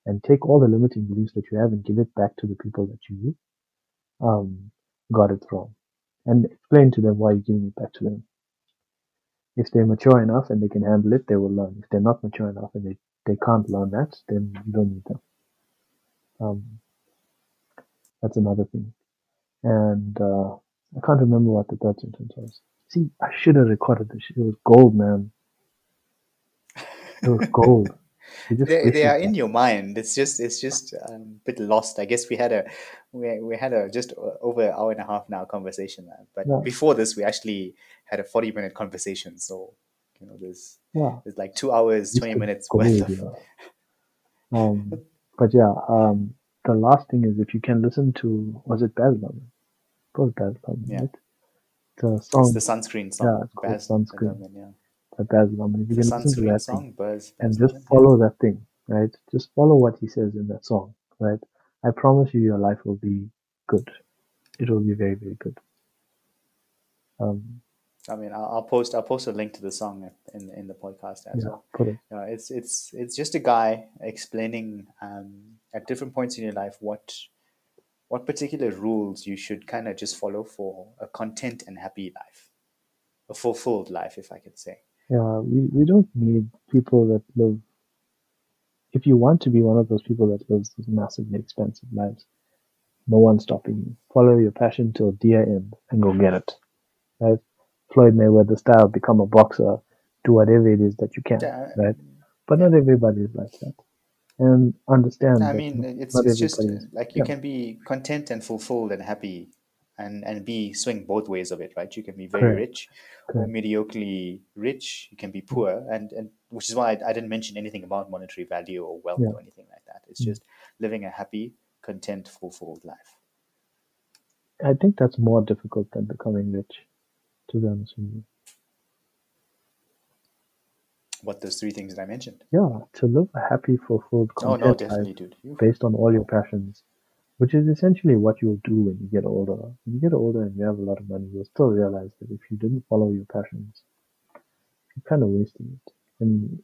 And take all the limiting beliefs that you have and give it back to the people that you um, got it from, and explain to them why you're giving it back to them. If they're mature enough and they can handle it, they will learn. If they're not mature enough and they, they can't learn that, then you don't need them. Um, that's another thing. And uh, I can't remember what the third sentence was. See, I should have recorded this. It was gold, man. It was gold. They, they are in your mind. It's just it's just um, a bit lost. I guess we had a we, we had a just over an hour and a half now conversation, man. But Yeah. before this, we actually had a forty minute conversation. So you know, there's Yeah, there's like two hours, twenty minutes worth of. Um, but yeah, um, the last thing is if you can listen to was it Baz Luhrmann? It was Luhrmann, Yeah. right? The It's the sunscreen song. Yeah, it's Baz Sunscreen. Yeah. Baz Luhrmann. If you can listen to that song, thing Baz. and just follow that thing, right? Just follow what he says in that song, right? I promise you, your life will be good. It will be very, very good. Um, I mean, I'll, I'll post I'll post a link to the song in in the podcast as yeah, well. put it. It's it's it's just a guy explaining um, at different points in your life what what particular rules you should kind of just follow for a content and happy life, a fulfilled life, if I could say. Yeah, we, we don't need people that live. If you want to be one of those people that lives those massively expensive lives, no one's stopping you. Follow your passion till dear end and go get it. Right? Floyd Mayweather style, become a boxer, do whatever it is that you can. Right? But not everybody is like that. And understand I mean, it's it's just like you Yeah, can be content and fulfilled and happy, and and be swing both ways of it, right? You can be very correct, rich or correct. mediocrely rich. You can be poor, and and which is why I, I didn't mention anything about monetary value or wealth Yeah. or anything like that. It's Mm. just living a happy, content, fulfilled life. I think that's more difficult than becoming rich, to be honest with you. What those three things that I mentioned? Yeah, to live a happy, fulfilled, Oh no, content life definitely, dude. Based on all your passions, which is essentially what you'll do when you get older. When you get older and you have a lot of money, you'll still realize that if you didn't follow your passions, you're kind of wasting it. And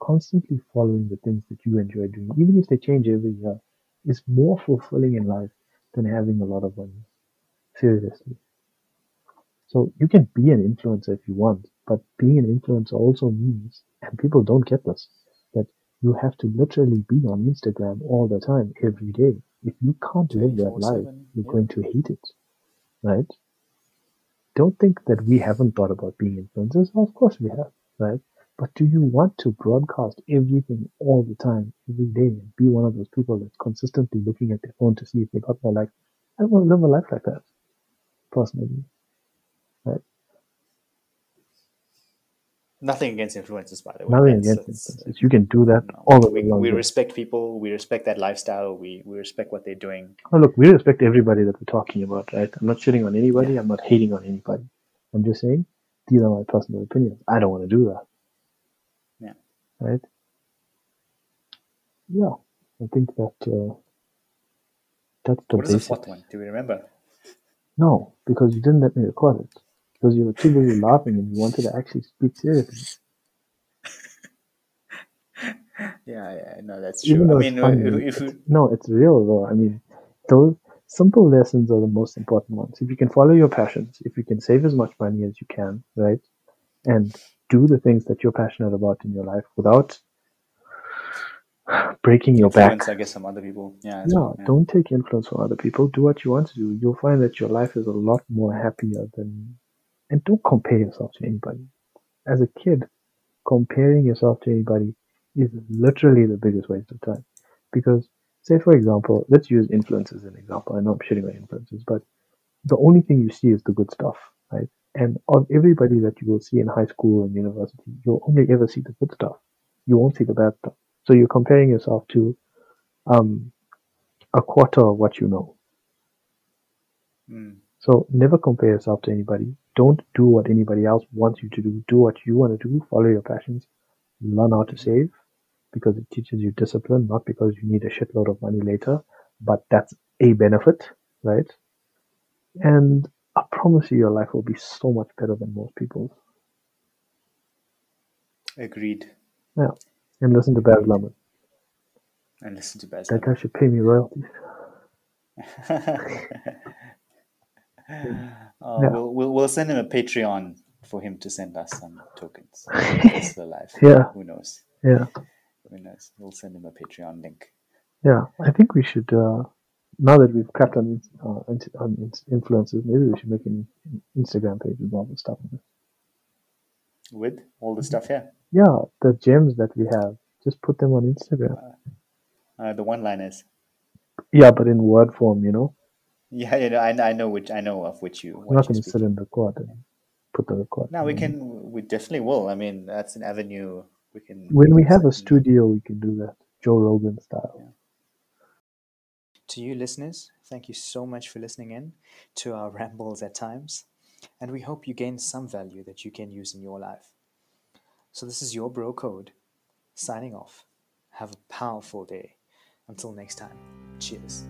constantly following the things that you enjoy doing, even if they change every year, is more fulfilling in life than having a lot of money. Seriously. So you can be an influencer if you want, but being an influencer also means, and people don't get this, that you have to literally be on Instagram all the time, every day. If you can't live that life, you're yeah. going to hate it, right? Don't think that we haven't thought about being influencers. Of course we have, right? But do you want to broadcast everything all the time, every day, and be one of those people that's consistently looking at their phone to see if they got more likes? I don't want to live a life like that, personally. Right? Nothing against influencers, by the way. Nothing That's, against that's influencers. You can do that no. all the We, way we way. respect people. We respect that lifestyle. We we respect what they're doing. Oh, look, we respect everybody that we're talking about, right? I'm not shitting on anybody. Yeah. I'm not hating on anybody. I'm just saying these are my personal opinions. I don't want to do that. Yeah. Right? Yeah. I think that uh, that's the What is the fourth one? Do we remember? No, because you didn't let me record it. Because you were too busy laughing and you wanted to actually speak seriously. Yeah, yeah, no, that's true. I though it's mean, uh, funny, it's, we, no, it's real though. I mean, those simple lessons are the most important ones. If you can follow your passions, if you can save as much money as you can, right, and do the things that you're passionate about in your life without breaking your back. Influence, I guess, some other people. Yeah. well, yeah. don't take influence from other people. Do what you want to do. You'll find that your life is a lot more happier than. And don't compare yourself to anybody. As a kid, comparing yourself to anybody is literally the biggest waste of time. Because, say, for example, let's use influence as an example. I know I'm shitting on influences, but the only thing you see is the good stuff, right? And of everybody that you will see in high school and university, you'll only ever see the good stuff. You won't see the bad stuff. So you're comparing yourself to um, a quarter of what you know. Mm. So never compare yourself to anybody. Don't do what anybody else wants you to do. Do what you want to do. Follow your passions. Learn how to save because it teaches you discipline, not because you need a shitload of money later, but that's a benefit, right? And I promise you, your life will be so much better than most people's. Agreed. Yeah. And listen to Baz Luhrmann. And listen to Baz. That guy should pay me royalties. oh, Yeah. we'll, we'll we'll send him a Patreon for him to send us some tokens. He's still alive. Yeah. Who knows? Yeah. Who knows? We'll send him a Patreon link. Yeah, I think we should. Uh, now that we've cracked on uh, on influencers, maybe we should make an Instagram page with all the stuff. With all the stuff here. Yeah, the gems that we have, just put them on Instagram. Uh, the one liners. Yeah, but in word form, you know. Yeah, you know, I, I know which I know of which you. We're not going to sit in the court and put the record. No, we can. We definitely will. I mean, that's an avenue we can. When we can have a studio, we can do that, Joe Rogan style. To you listeners, thank you so much for listening in to our rambles at times, and we hope you gain some value that you can use in your life. So, this is your bro code signing off. Have a powerful day. Until next time, cheers.